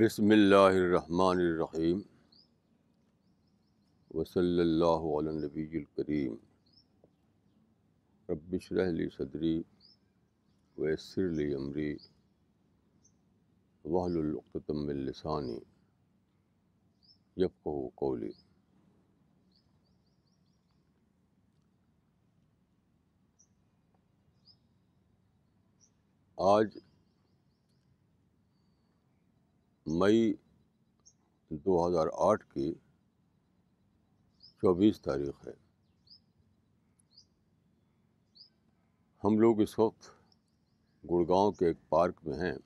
بسم اللہ الرحمن الرحیم وصلی اللہ علیہ نبی الکریم رب اشرح لی صدری ویسر لی امری وحلل عقدۃ من لسانی یفقہوا قولی آج مئی دو ہزار آٹھ کی چوبیس تاریخ ہے۔ ہم لوگ اس وقت گڑگاؤں کے ایک پارک میں ہیں۔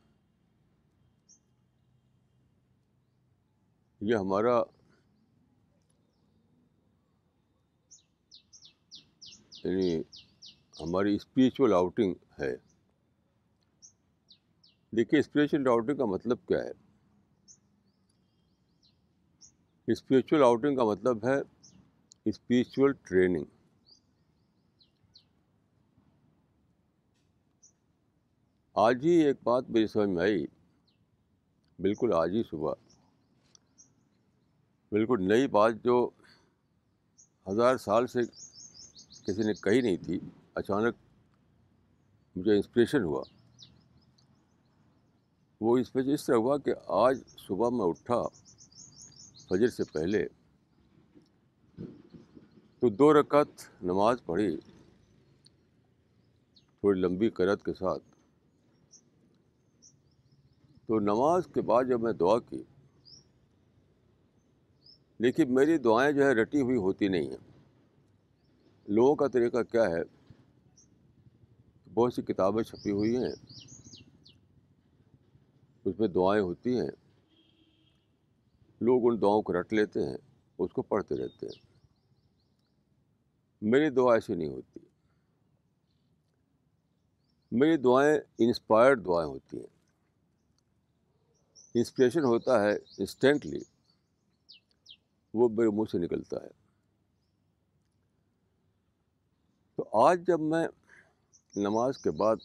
یہ ہمارا یعنی ہماری اسپریچول آؤٹنگ ہے۔ دیکھیے اسپریچول آؤٹنگ کا مطلب کیا ہے؟ اسپریچول آؤٹنگ کا مطلب ہے اسپریچول ٹریننگ آج ہی ایک بات میری سمجھ میں آئی۔ بالکل آج ہی صبح۔ بالکل نئی بات جو ہزار سال سے کسی نے کہی نہیں تھی، اچانک مجھے انسپریشن ہوا۔ وہ اس وجہ اس طرح ہوا کہ آج صبح میں اٹھا فجر سے پہلے تو دو رکعت نماز پڑھی، تھوڑی لمبی قرت کے ساتھ۔ تو نماز کے بعد جب میں دعا کی لیکن میری دعائیں جو ہے رٹی ہوئی ہوتی نہیں ہیں۔ لوگوں کا طریقہ کیا ہے؟ بہت سی کتابیں چھپی ہوئی ہیں۔ اس میں دعائیں ہوتی ہیں۔ لوگ ان دعاؤں کو رٹ لیتے ہیں، اس کو پڑھتے رہتے ہیں۔ میری دعا ایسی نہیں ہوتی۔ میری دعائیں انسپائرڈ دعائیں ہوتی ہیں۔ انسپریشن ہوتا ہے انسٹینٹلی وہ میرے منہ سے نکلتا ہے۔ تو آج جب میں نماز کے بعد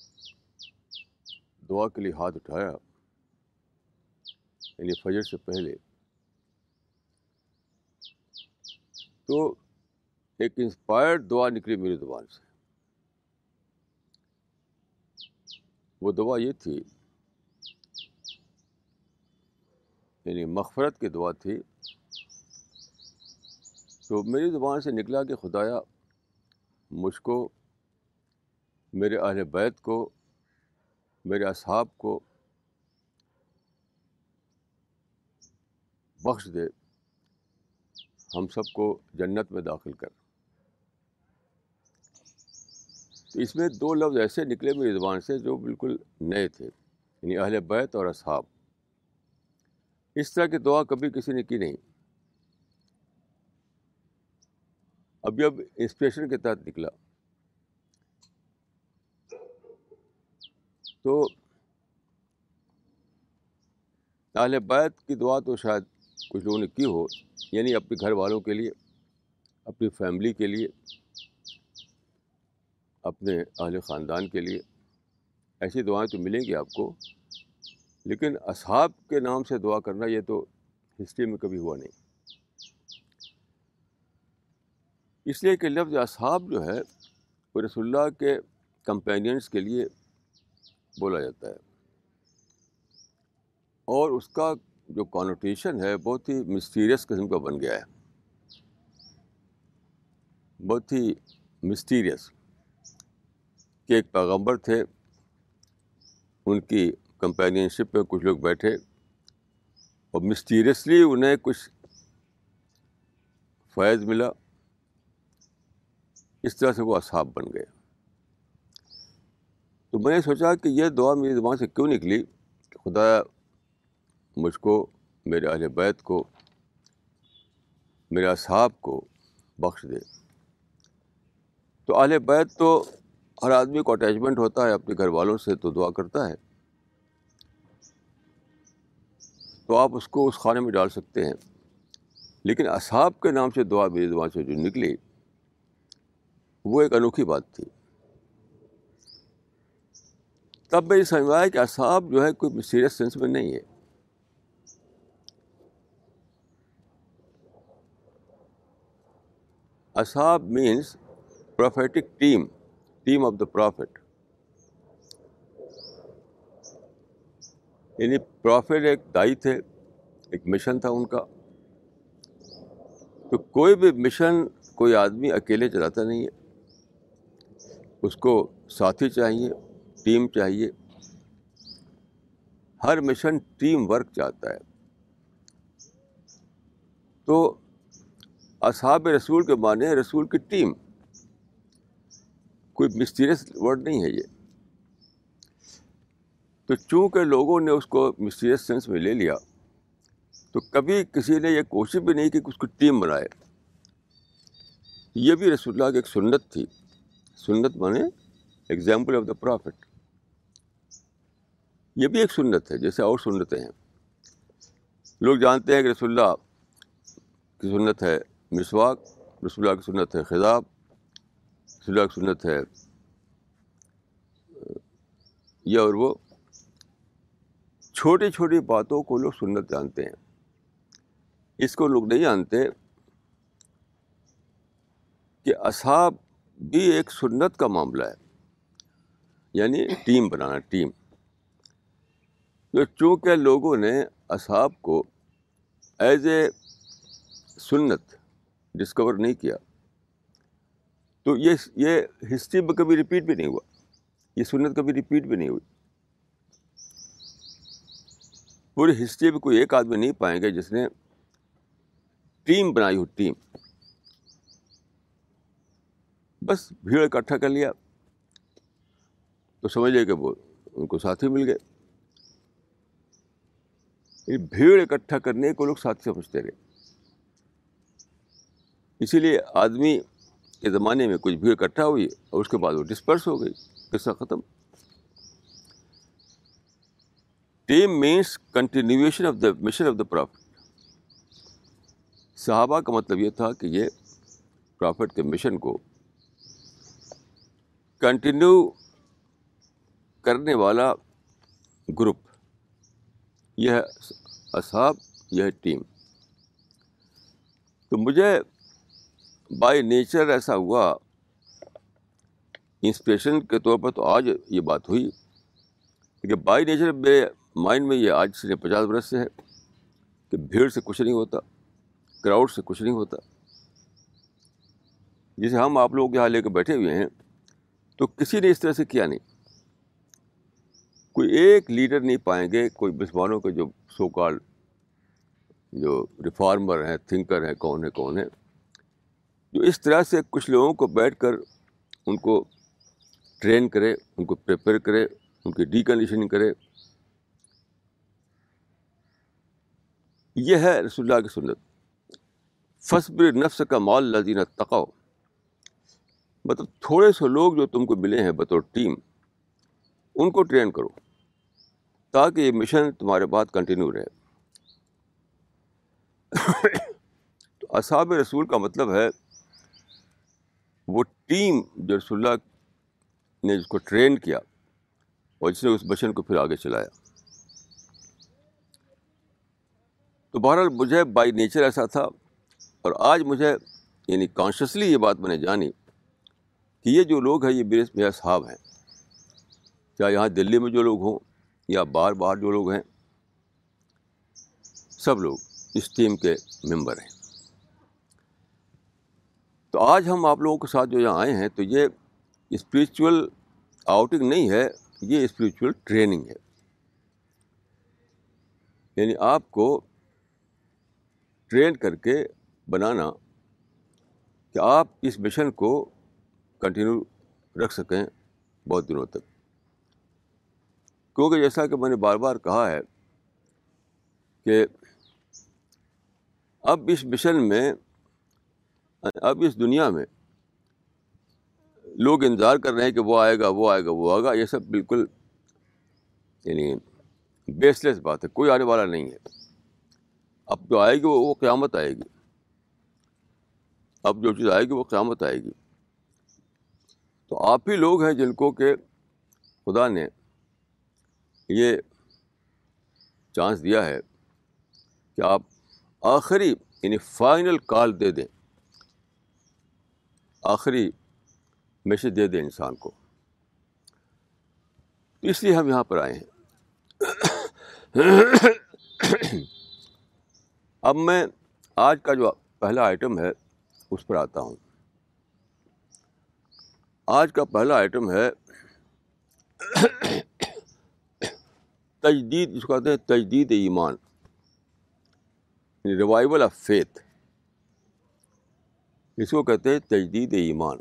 دعا کے لیے ہاتھ اٹھایا یعنی فجر سے پہلے تو ایک انسپائرڈ دعا نکلی میری زبان سے۔ وہ دعا یہ تھی یعنی مغفرت کی دعا تھی۔ تو میری زبان سے نکلا کہ خدایا، مجھ کو، میرے اہل بیت کو، میرے اصحاب کو بخش دے، ہم سب کو جنت میں داخل کر۔ تو اس میں دو لفظ ایسے نکلے میری زبان سے جو بالکل نئے تھے یعنی اہل بیت اور اصحاب۔ اس طرح کی دعا کبھی کسی نے کی نہیں۔ ابھی اب انسپریشن کے تحت نکلا۔ تو اہل بیت کی دعا تو شاید کچھ لوگوں نے کی ہو یعنی اپنے گھر والوں کے لیے، اپنی فیملی کے لیے، اپنے اہل خاندان کے لیے ایسی دعائیں تو ملیں گی آپ کو، لیکن اصحاب کے نام سے دعا کرنا یہ تو ہسٹری میں کبھی ہوا نہیں۔ اس لیے کہ لفظ اصحاب جو ہے، وہ رسول اللہ کے کمپینینس کے لیے بولا جاتا ہے۔ اور اس کا جو کانوٹیشن ہے بہت ہی مسٹیریس قسم کا بن گیا ہے۔ بہت ہی مسٹیریس کہ ایک پیغمبر تھے، ان کی کمپینین شپ پہ کچھ لوگ بیٹھے اور مسٹیریسلی انہیں کچھ فیض ملا۔ اس طرح سے وہ اصحاب بن گئے۔ تو میں نے سوچا کہ یہ دعا میری زبان سے کیوں نکلی؟ کہ خدا مجھ کو، میرے اہل بیت کو، میرے اصحاب کو بخش دے۔ تو اہل بیت تو ہر آدمی کو اٹیچمنٹ ہوتا ہے، اپنے گھر والوں سے تو دعا کرتا ہے۔ تو آپ اس کو اس خانے میں ڈال سکتے ہیں۔ لیکن اصحاب کے نام سے دعا میری زبان سے جو نکلی، وہ ایک انوکھی بات تھی۔ تب میں یہ سمجھایا کہ اصحاب جو ہے، کوئی سیریس سینس میں نہیں ہے۔ اصحاب means prophetic team team of the prophet یعنی پروفٹ ایک دائی تھے، ایک مشن تھا ان کا۔ تو کوئی بھی مشن کوئی آدمی اکیلے چلاتا نہیں ہے۔ اس کو ساتھی چاہیے ٹیم چاہیے۔ ہر مشن ٹیم ورک چاہتا ہے۔ تو اصحاب رسول کے معنی رسول کی ٹیم۔ کوئی مسٹیریس ورڈ نہیں ہے یہ۔ تو چونکہ لوگوں نے اس کو مسٹیریس سینس میں لے لیا، تو کبھی کسی نے یہ کوشش بھی نہیں کی کہ اس کو ٹیم بنائے۔ یہ بھی رسول اللہ کی ایک سنت تھی۔ سنت مانے ایگزامپل آف دا پرافٹ یہ بھی ایک سنت ہے، جیسے اور سنتیں ہیں۔ لوگ جانتے ہیں کہ رسول اللہ کی سنت ہے مسواک، رسول اللہ کی سنت ہے خضاب، رسول اللہ کی سنت ہے یہ اور وہ چھوٹی چھوٹی باتوں کو لوگ سنت جانتے ہیں۔ اس کو لوگ نہیں جانتے کہ اصحاب بھی ایک سنت کا معاملہ ہے۔ یعنی ٹیم بنانا، ٹیم۔ تو چونکہ لوگوں نے اصحاب کو ایز اے سنت ڈسکور نہیں کیا۔ تو یہ یہ ہسٹری میں کبھی ریپیٹ بھی نہیں ہوا۔ یہ سنت کبھی ریپیٹ بھی نہیں ہوئی۔ پوری ہسٹری میں کوئی ایک آدمی نہیں پائیں گے جس نے ٹیم بنائی ہو ٹیم بس بھیڑ اکٹھا کر لیا۔ تو سمجھ لے کہ وہ ان کو ساتھی مل گئے۔ بھیڑ اکٹھا کرنے کو لوگ ساتھی سمجھتے رہے۔ اسی لیے آدمی کے زمانے میں کچھ بھیڑ اکٹھا ہوئی اور اس کے بعد وہ ڈسپرس ہو گئی، قصہ ختم۔ Team means continuation of the mission of the prophet صحابہ کا مطلب یہ تھا کہ یہ پرافٹ کے مشن کو کنٹینیو کرنے والا گروپ یہ ہے اصحاب، یہ ہے ٹیم۔ تو مجھے بائی نیچر ایسا ہوا۔ انسپریشن کے طور پر تو آج یہ بات ہوئی۔ کہ بائی نیچر میرے مائنڈ میں یہ آج سے پچاس برس سے ہے کہ بھیڑ سے کچھ نہیں ہوتا کراؤڈ سے کچھ نہیں ہوتا۔ جسے ہم آپ لوگ یہاں لے کے بیٹھے ہوئے ہیں، تو کسی نے اس طرح سے کیا نہیں۔ کوئی ایک لیڈر نہیں پائیں گے، کوئی مسلمانوں کے جو سو کال جو ریفارمر ہیں تھنکر ہیں، کون ہے کون ہے۔ جو اس طرح سے کچھ لوگوں کو بیٹھ کر ان کو ٹرین کرے، ان کو پریپیئر کرے، ان کی ڈی کنڈیشننگ کرے، یہ ہے رسول اللہ کی سنت۔ فصبر نفس کا مال لذینہ تقاؤ مطلب تھوڑے سے لوگ جو تم کو ملے ہیں بطور ٹیم، ان کو ٹرین کرو تاکہ یہ مشن تمہارے بعد کنٹینیو رہے۔ تو اصحاب رسول کا مطلب ہے وہ ٹیم جو رسول اللہ نے جس کو ٹرین کیا اور جس نے اس مشن کو پھر آگے چلایا۔ تو بہرحال مجھے بائی نیچر ایسا تھا اور آج مجھے یعنی کانشیسلی یہ بات میں نے جانی کہ یہ جو لوگ ہیں یہ میرے میرے ہیں۔ چاہے یہاں دلی میں جو لوگ ہوں یا باہر باہر جو لوگ ہیں، سب لوگ اس ٹیم کے ممبر ہیں۔ تو آج ہم آپ لوگوں کے ساتھ جو یہاں آئے ہیں، تو یہ اسپریچول آؤٹنگ نہیں ہے، یہ اسپریچول ٹریننگ ہے۔ یعنی آپ کو ٹرین کر کے بنانا کہ آپ اس مشن کو کنٹینیو رکھ سکیں بہت دنوں تک۔ کیونکہ جیسا کہ میں نے بار بار کہا ہے کہ اب اس مشن میں اب اس دنیا میں لوگ انتظار کر رہے ہیں کہ وہ آئے گا، وہ آئے گا، وہ آئے گا، یہ سب بالکل یعنی بیس لیس بات ہے، کوئی آنے والا نہیں ہے۔ اب جو آئے گی وہ وہ قیامت آئے گی۔ اب جو چیز آئے گی وہ قیامت آئے گی۔ تو آپ ہی لوگ ہیں جن کو کہ خدا نے یہ چانس دیا ہے کہ آپ آخری یعنی فائنل کال دے دیں۔ آخری میسج دے دیں انسان کو۔ اس لیے ہم یہاں پر آئے ہیں۔ اب میں آج کا جو پہلا آئٹم ہے، اس پر آتا ہوں۔ آج کا پہلا آئٹم ہے تجدید، جس کو کہتے ہیں تجدید ایمان ریوائول آف فیتھ اس کو کہتے ہیں تجدید ایمان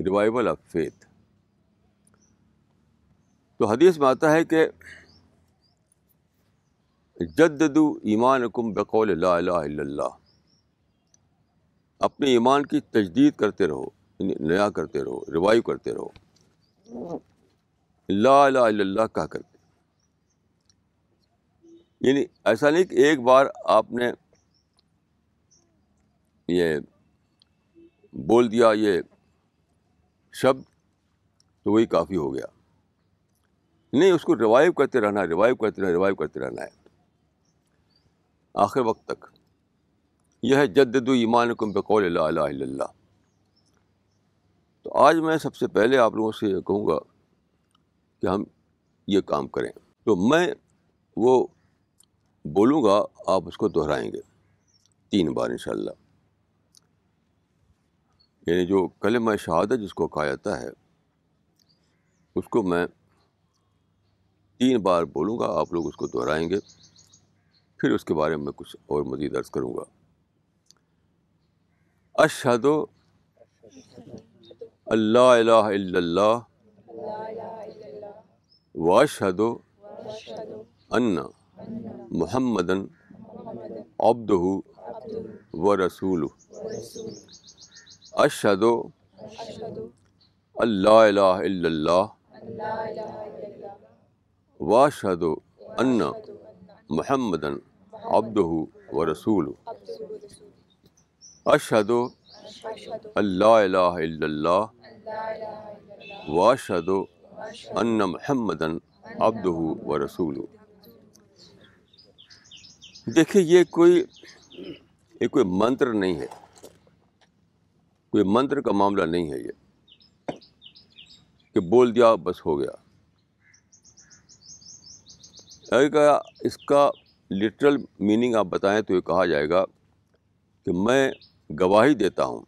ریوائول آف فیتھ تو حدیث میں آتا ہے کہ جددو ایمان کم بقول لا الہ الا اللہ. اپنے ایمان کی تجدید کرتے رہو یعنی نیا کرتے رہو ریوائو کرتے رہو. لا الہ الا اللہ کہا کرتے. یعنی ایسا نہیں کہ ایک بار آپ نے یہ بول دیا یہ شبد تو وہی کافی ہو گیا۔ نہیں، اس کو ریوائو کرتے رہنا ہے ریوائو کرتے رہنا ریوائو کرتے رہنا ہے۔ آخر وقت تک۔ یہ ہے جدد ایمان کم بقول اللہ الہ الا اللہ۔ تو آج میں سب سے پہلے آپ لوگوں سے یہ کہوں گا کہ ہم یہ کام کریں۔ تو میں وہ بولوں گا، آپ اس کو دہرائیں گے۔ تین بار ان شاء اللہ یعنی جو کلمہ شہادت جس کو کہا جاتا ہے، اس کو میں تین بار بولوں گا، آپ لوگ اس کو دہرائیں گے، پھر اس کے بارے میں کچھ اور مزید عرض کروں گا۔ اشہد اللہ الہ الا اللہ واشہد ان محمد عبد و رسول اشہد اللہ الہ الا اللہ واشہد ان محمد عبد و رسول اشہد اللہ الہ الا اللہ واشہد ان محمد عبد و رسول دیکھیے یہ کوئی یہ کوئی منتر نہیں ہے۔ کوئی منتر کا معاملہ نہیں ہے یہ کہ بول دیا بس ہو گیا۔ اگر اس کا لٹرل میننگ آپ بتائیں تو یہ کہا جائے گا کہ میں گواہی دیتا ہوں۔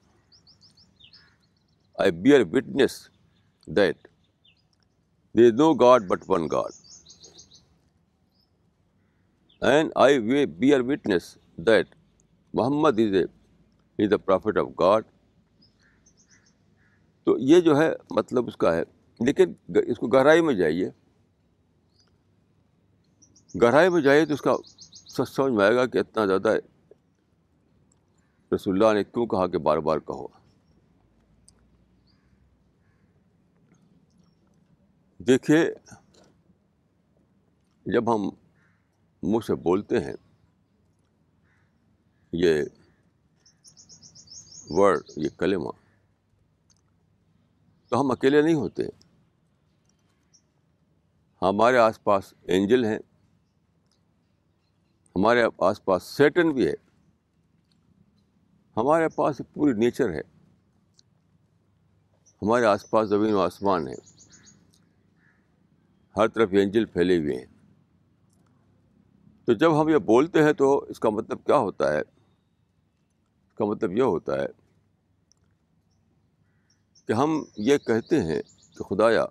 I bear witness that there is no God but one God and I way bear witness that Muhammad is a is the prophet of God تو یہ جو ہے مطلب اس کا ہے۔ لیکن اس کو گہرائی میں جائیے۔ گہرائی میں جائیے تو اس کا سچ سمجھ میں آئے گا کہ اتنا زیادہ رسول اللہ نے کیوں کہا کہ بار بار کہو۔ دیکھیے، جب ہم منہ سے بولتے ہیں، یہ ورڈ یہ کلمہ تو ہم اکیلے نہیں ہوتے۔ ہمارے آس پاس اینجل ہیں۔ ہمارے آس پاس سیٹن بھی ہے۔ ہمارے پاس پوری نیچر ہے۔ ہمارے آس پاس زمین و آسمان ہے۔ ہر طرف اینجل پھیلے ہوئے ہیں۔ تو جب ہم یہ بولتے ہیں تو اس کا مطلب کیا ہوتا ہے؟ اس کا مطلب یہ ہوتا ہے کہ ہم یہ کہتے ہیں کہ خدایا،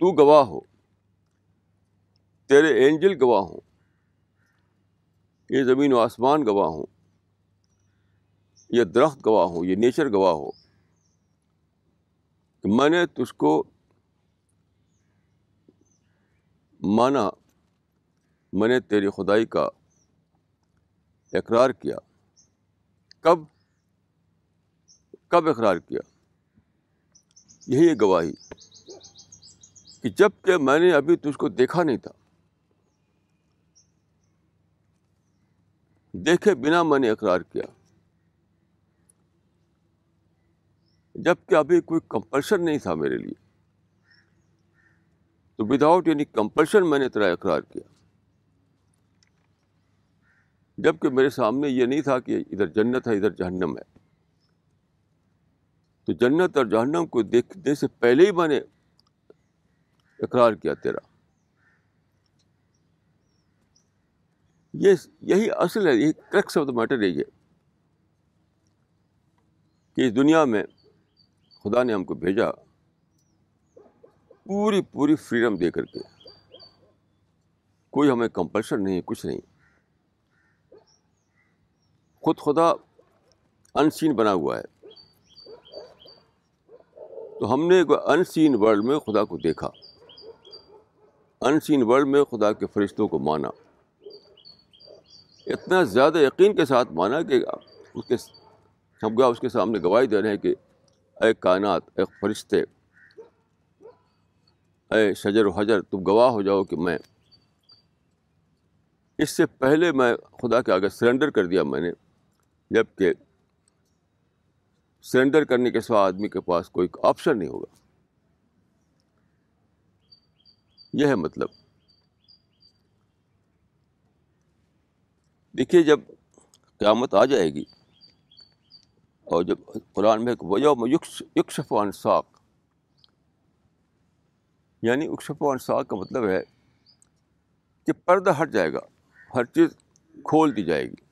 تو گواہ ہو، تیرے اینجل گواہ ہوں، یہ زمین و آسمان گواہ ہوں، یہ درخت گواہ ہوں، یہ نیچر گواہ ہو کہ میں نے تجھ کو مانا، میں نے تیری خدائی کا اقرار کیا۔ کب؟ کب اقرار کیا؟ یہی ہے گواہی کہ جبکہ میں نے ابھی تجھ کو دیکھا نہیں تھا۔ دیکھے بنا میں نے اقرار کیا۔ جبکہ ابھی کوئی کمپلشن نہیں تھا میرے لیے۔ تو وداؤٹ اینی کمپلشن میں نے تیرا اقرار کیا۔ جبکہ میرے سامنے یہ نہیں تھا کہ ادھر جنت ہے، ادھر جہنم ہے۔ تو جنت اور جہنم کو دیکھنے سے پہلے ہی میں نے اقرار کیا تیرا۔ یہ یہی اصل ہے، یہی کریکس آف دا میٹر یہی ہے کہ اس دنیا میں خدا نے ہم کو بھیجا پوری پوری فریڈم دے کر کے۔ کوئی ہمیں کمپلشن نہیں، کچھ نہیں۔ خود خدا ان سین بنا ہوا ہے۔ تو ہم نے ان سین ورلڈ میں خدا کو دیکھا۔ ان سین ورلڈ میں خدا کے فرشتوں کو مانا۔ اتنا زیادہ یقین کے ساتھ مانا کہ اس کے ہم گا اس کے سامنے گواہی دے رہے ہیں کہ اے کائنات، اے فرشتے، اے شجر و حجر، تم گواہ ہو جاؤ کہ میں، اس سے پہلے میں خدا کے آگے سرنڈر کر دیا میں نے جبکہ سرنڈر کرنے کے سوا آدمی کے پاس کوئی آپشن نہیں ہوگا۔ یہ ہے مطلب۔ دیکھیے، جب قیامت آ جائے گی اور جب قرآن میں یکشف انصاق یعنی اکشف انصاق کا مطلب ہے کہ پردہ ہٹ جائے گا، ہر چیز کھول دی جائے گی۔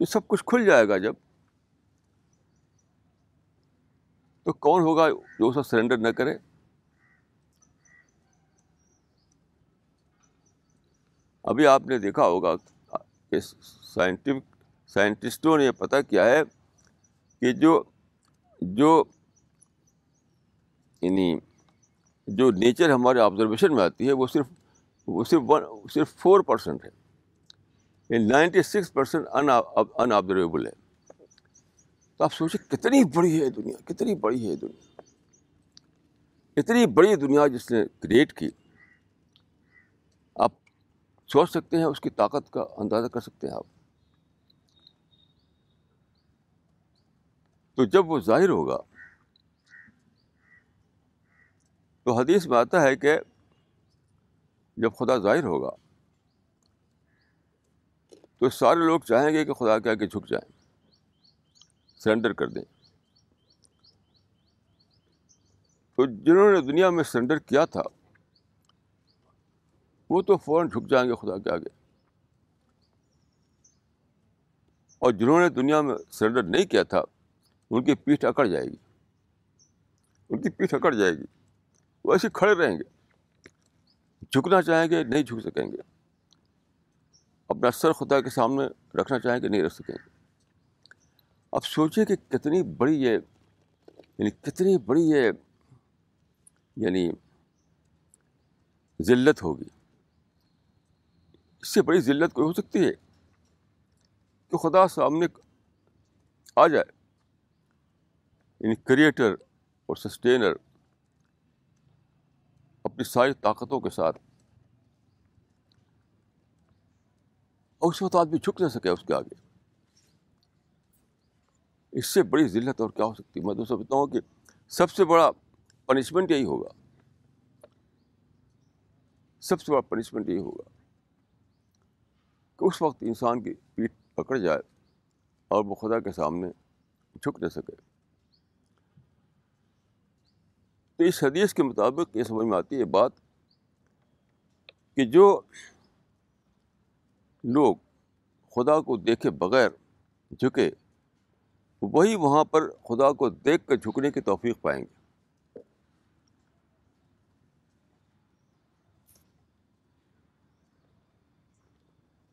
یہ سب کچھ کھل جائے گا جب، تو کون ہوگا جو اسے سرنڈر نہ کرے؟ ابھی آپ نے دیکھا ہوگا کہ سائنٹیفک سائنٹسٹوں نے یہ پتہ کیا ہے کہ جو جو یعنی جو نیچر ہمارے آبزرویشن میں آتی ہے، وہ صرف وہ صرف ون صرف فور پرسینٹ ہے۔ یعنی ninety six percent unobservable ہے۔ تو آپ سوچیں کتنی بڑی ہے دنیا، کتنی بڑی ہے دنیا۔ اتنی بڑی دنیا جس نے کریٹ کی۔ آپ سوچ سکتے ہیں اس کی طاقت کا اندازہ کر سکتے ہیں آپ۔ تو جب وہ ظاہر ہوگا، تو حدیث میں آتا ہے کہ جب خدا ظاہر ہوگا تو سارے لوگ چاہیں گے کہ خدا کے آگے جھک جائیں۔ سرنڈر کر دیں۔ تو جنہوں نے دنیا میں سرنڈر کیا تھا، وہ تو فوراً جھک جائیں گے خدا کے آگے۔ اور جنہوں نے دنیا میں سرنڈر نہیں کیا تھا، ان کی پیٹھ اکڑ جائے گی۔ ان کی پیٹھ اکڑ جائے گی۔ وہ ایسے کھڑے رہیں گے۔ جھکنا چاہیں گے، نہیں جھک سکیں گے۔ اپنا سر خدا کے سامنے رکھنا چاہیں گے نہیں رکھ سکیں۔ گے اب سوچیں کہ کتنی بڑی یہ یعنی کتنی بڑی یہ یعنی ذلت ہوگی۔ اس سے بڑی ذلت کوئی ہو سکتی ہے؟ کہ خدا سامنے آ جائے۔ یعنی کریٹر اور سسٹینر اپنی ساری طاقتوں کے ساتھ اس وقت آدمی جھک نہ سکے اس کے آگے۔ اس سے بڑی ذلت اور کیا ہو سکتی؟ میں تو سمجھتا ہوں کہ سب سے بڑا پنشمنٹ یہی ہوگا۔ سب سے بڑا پنشمنٹ یہی ہوگا کہ اس وقت انسان کی پیٹ پکڑ جائے اور وہ خدا کے سامنے جھک نہ سکے۔ تو اس حدیث کے مطابق یہ سمجھ میں آتی ہے بات کہ جو لوگ خدا کو دیکھے بغیر جھکے، وہی وہاں پر خدا کو دیکھ کر جھکنے کی توفیق پائیں گے۔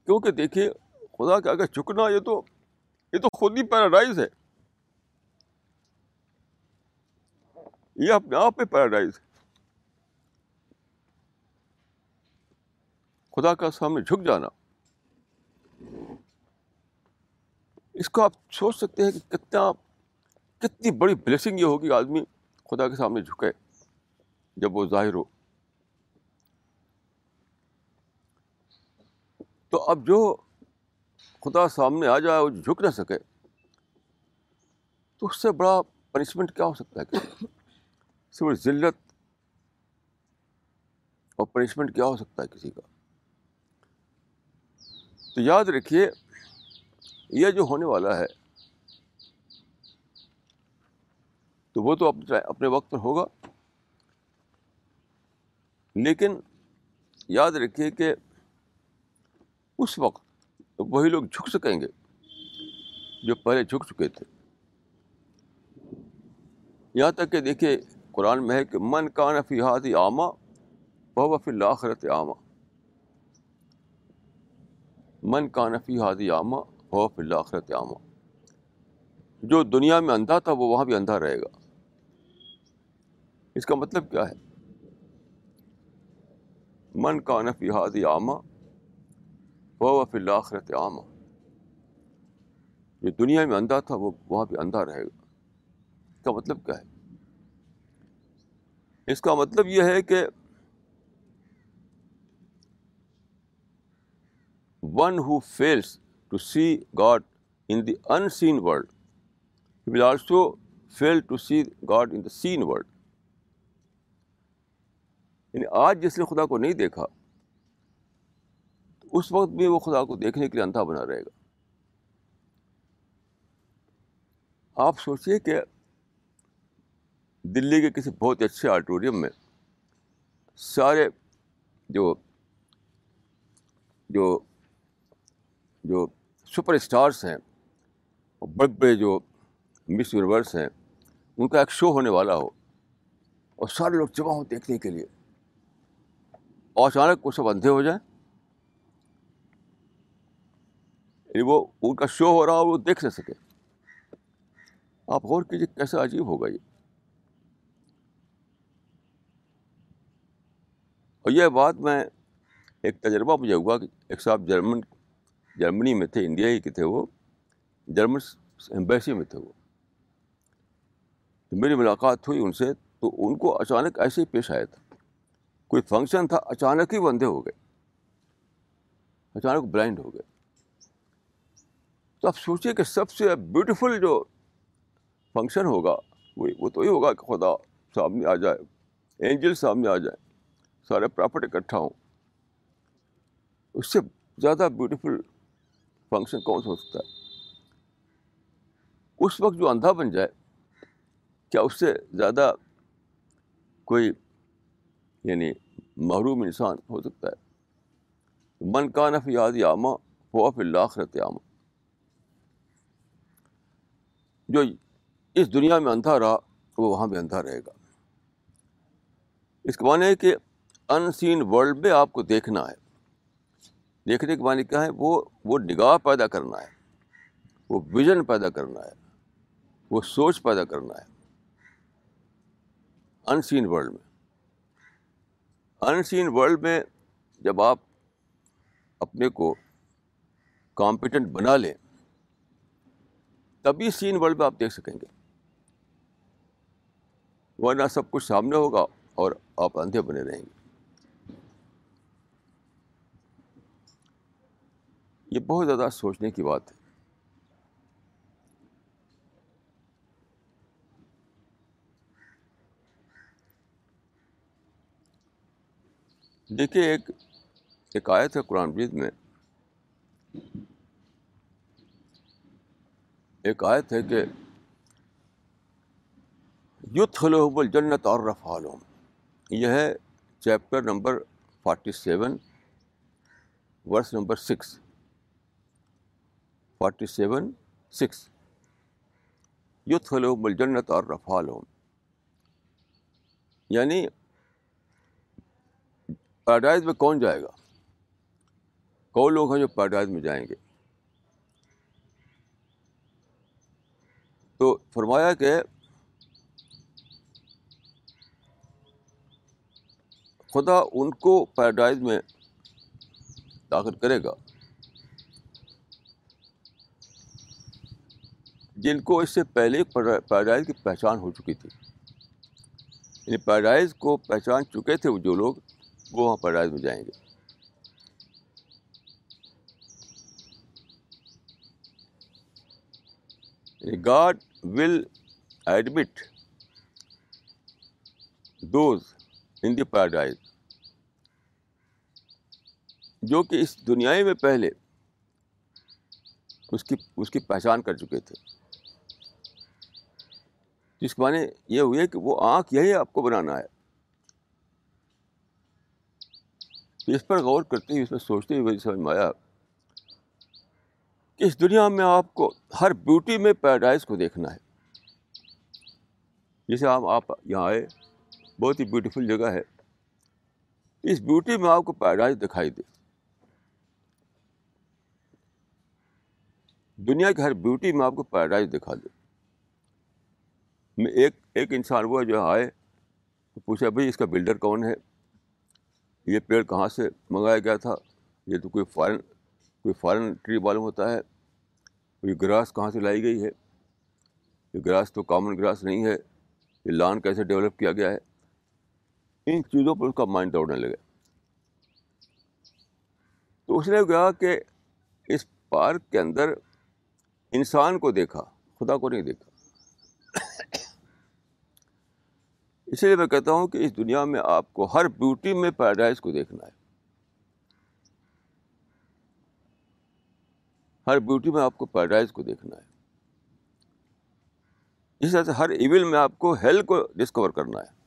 کیونکہ دیکھیے، خدا کے آگے جھکنا، یہ تو یہ تو خود ہی پیراڈائز ہے۔ یہ اپنے آپ میں پیراڈائز ہے۔ خدا کا سامنے جھک جانا۔ اس کو آپ سوچ سکتے ہیں کہ کتنا کتنی بڑی بلیسنگ یہ ہوگی آدمی خدا کے سامنے جھکے جب وہ ظاہر ہو۔ تو اب جو خدا سامنے آ جائے وہ جھک نہ سکے، تو اس سے بڑا پنشمنٹ کیا ہو سکتا ہے اس سے بڑی ذلت اور پنشمنٹ کیا ہو سکتا ہے کسی کا؟ تو یاد رکھیے یہ جو ہونے والا ہے، تو وہ تو اپنے وقت پر ہوگا۔ لیکن یاد رکھیے کہ اس وقت وہی لوگ جھک سکیں گے جو پہلے جھک چکے تھے۔ یہاں تک کہ دیکھیے، قرآن میں ہے کہ من کا نفی ہاتھی عامہ بہ فی الآخرت عامہ من کا نفی ہادی عامہ ہو فی الآخرت عامہ جو دنیا میں اندھا تھا، وہ وہاں بھی اندھا رہے گا۔ اس کا مطلب کیا ہے؟ من کا نفی ہادی عامہ ہو فی الآخرت عامہ جو دنیا میں اندھا تھا، وہ وہاں بھی اندھا رہے گا۔ اس کا مطلب کیا ہے؟ اس کا مطلب یہ ہے کہ one who fails to see God in the unseen world will also fail to see God in the seen world یعنی آج جس نے خدا کو نہیں دیکھا، اس وقت بھی وہ خدا کو دیکھنے کے لیے اندھا بنا رہے گا۔ آپ سوچیے کہ دلی کے کسی بہت اچھے آڈیٹوریم میں سارے جو جو جو سپر اسٹارس ہیں بڑے بڑے جو مس یونیورس ہیں، ان کا ایک شو ہونے والا ہو اور سارے لوگ جمع ہوں دیکھنے کے لیے۔ اور اچانک وہ سب اندھے ہو جائیں۔ یعنی وہ، ان کا شو ہو رہا ہو، وہ دیکھ نہ سکے۔ آپ غور کیجیے کیسا عجیب ہوگا یہ۔ اور یہ بات میں ایک تجربہ مجھے ہوا کہ ایک صاحب جرمن جرمنی میں تھے، انڈیا ہی کے تھے وہ، جرمن ایمبیسی میں تھے وہ۔ تو میری ملاقات ہوئی ان سے، تو ان کو اچانک ایسے ہی پیش آیا تھا۔ کوئی فنکشن تھا، اچانک ہی بندے ہو گئے۔ اچانک بلائنڈ ہو گئے۔ تو آپ سوچیے کہ سب سے بیوٹیفل جو فنکشن ہوگا، وہ وہ تو ہی ہوگا کہ خدا سامنے آ جائے اینجل سامنے آ جائے، سارے پراپرٹ اکٹھا ہوں۔ اس سے زیادہ بیوٹیفل فنکشن کون سا ہو سکتا ہے اس وقت جو اندھا بن جائے کیا اس سے زیادہ کوئی یعنی محروم انسان ہو سکتا ہے من کا نف یاد عامہ ہوا پھر لاخرت عامہ جو اس دنیا میں اندھا رہا وہ وہاں بھی اندھا رہے گا اس کے معنی ہے کہ ان سین ورلڈ میں آپ کو دیکھنا ہے دیکھنے کے معنی کیا ہے؟ وہ وہ نگاہ پیدا کرنا ہے، وہ ویژن پیدا کرنا ہے، وہ سوچ پیدا کرنا ہے۔ ان سین ورلڈ میں ان سین ورلڈ میں جب آپ اپنے کو کمپیٹنٹ بنا لیں، تبھی سین ورلڈ میں آپ دیکھ سکیں گے۔ ورنہ سب کچھ سامنے ہوگا اور آپ اندھے بنے رہیں گے۔ یہ بہت زیادہ سوچنے کی بات ہے۔ دیکھیے، ایک ایک آیت ہے قرآن مجید میں۔ ایک آیت ہے کہ یوتھ خلوب الجنت اور رفالوم یہ ہے chapter number forty seven, verse number six. Forty seven, six. Youth خلوب الجنت اور رفالوم یعنی پیراڈائز میں کون جائے گا؟ کون لوگ ہیں جو پیراڈائز میں جائیں گے؟ تو فرمایا کہ خدا ان کو پیراڈائز میں داخل کرے گا۔ جن کو اس سے پہلے پیرائز کی پہچان ہو چکی تھی۔ یعنی پیرائز کو پہچان چکے تھے وہ جو لوگ، وہ وہاں پیرائز میں جائیں گے۔ یعنی God will admit those in the paradise جو کہ اس دنیا میں پہلے اس کی اس کی پہچان کر چکے تھے۔ جس کے معنی یہ ہوئے کہ وہ آنکھ یہی آپ کو بنانا ہے۔ اس پر غور کرتے ہوئے، اس میں سوچتے ہوئے سمجھ میں آیا کہ اس دنیا میں آپ کو ہر بیوٹی میں پیراڈائز کو دیکھنا ہے۔ جیسے آپ آپ یہاں آئے، بہت ہی بیوٹیفل جگہ ہے۔ اس بیوٹی میں آپ کو پیراڈائز دکھائی دے۔ دنیا کی ہر بیوٹی میں آپ کو پیراڈائز دکھا دے۔ میں ایک ایک انسان وہ جو آئے تو پوچھا بھائی اس کا بلڈر کون ہے؟ یہ پیڑ کہاں سے منگایا گیا تھا؟ یہ تو کوئی فارن کوئی فارن ٹری معلوم ہوتا ہے۔ یہ گراس کہاں سے لائی گئی ہے؟ یہ گراس تو کامن گراس نہیں ہے۔ یہ لان کیسے ڈیولپ کیا گیا ہے؟ ان چیزوں پر اس کا مائنڈ دوڑنے لگا۔ تو اس نے کہا کہ اس پارک کے اندر انسان کو دیکھا، خدا کو نہیں دیکھا۔ اس لیے میں کہتا ہوں کہ اس دنیا میں آپ کو ہر بیوٹی میں پیراڈائز کو دیکھنا ہے۔ ہر بیوٹی میں آپ کو پیراڈائز کو دیکھنا ہے۔ اس طرح سے ہر ایون میں آپ کو ہیل کو ڈسکور کرنا ہے۔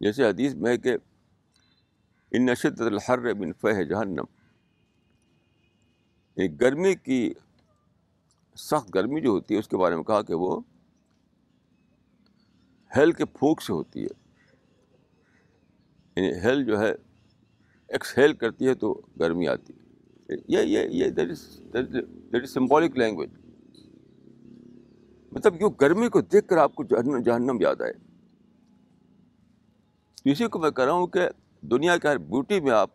جیسے حدیث میں کہ ان نشد الحر بن فہ جہنم۔ ایک گرمی کی سخت گرمی جو ہوتی ہے اس کے بارے میں کہا کہ وہ ہیل کے پھونک سے ہوتی ہے۔ یعنی ہیل جو ہے، ایکسہیل کرتی ہے تو گرمی آتی ہے۔ یہ یہ یہ دیٹ از سمبولک لینگویج مطلب جو گرمی کو دیکھ کر آپ کو جہنم جہنم یاد آئے۔ اسی کو میں کہہ رہا ہوں کہ دنیا کے ہر بیوٹی میں آپ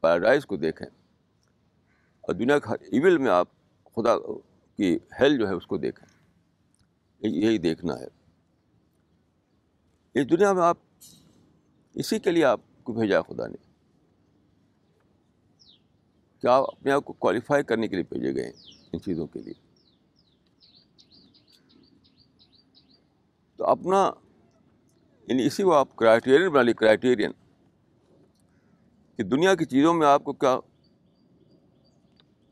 پیراڈائز کو دیکھیں۔ اور دنیا کے ہر ایول میں آپ خدا کی ہیل جو ہے اس کو دیکھیں۔ یہی دیکھنا ہے۔ اس دنیا میں آپ اسی کے لیے آپ کو بھیجا خدا نے کہ آپ اپنے آپ کو کوالیفائی کرنے کے لیے بھیجے گئے ہیں ان چیزوں کے لیے۔ تو اپنا یعنی اسی کو آپ کرائٹیرین بنا لی کرائٹیرین کہ دنیا کی چیزوں میں آپ کو کیا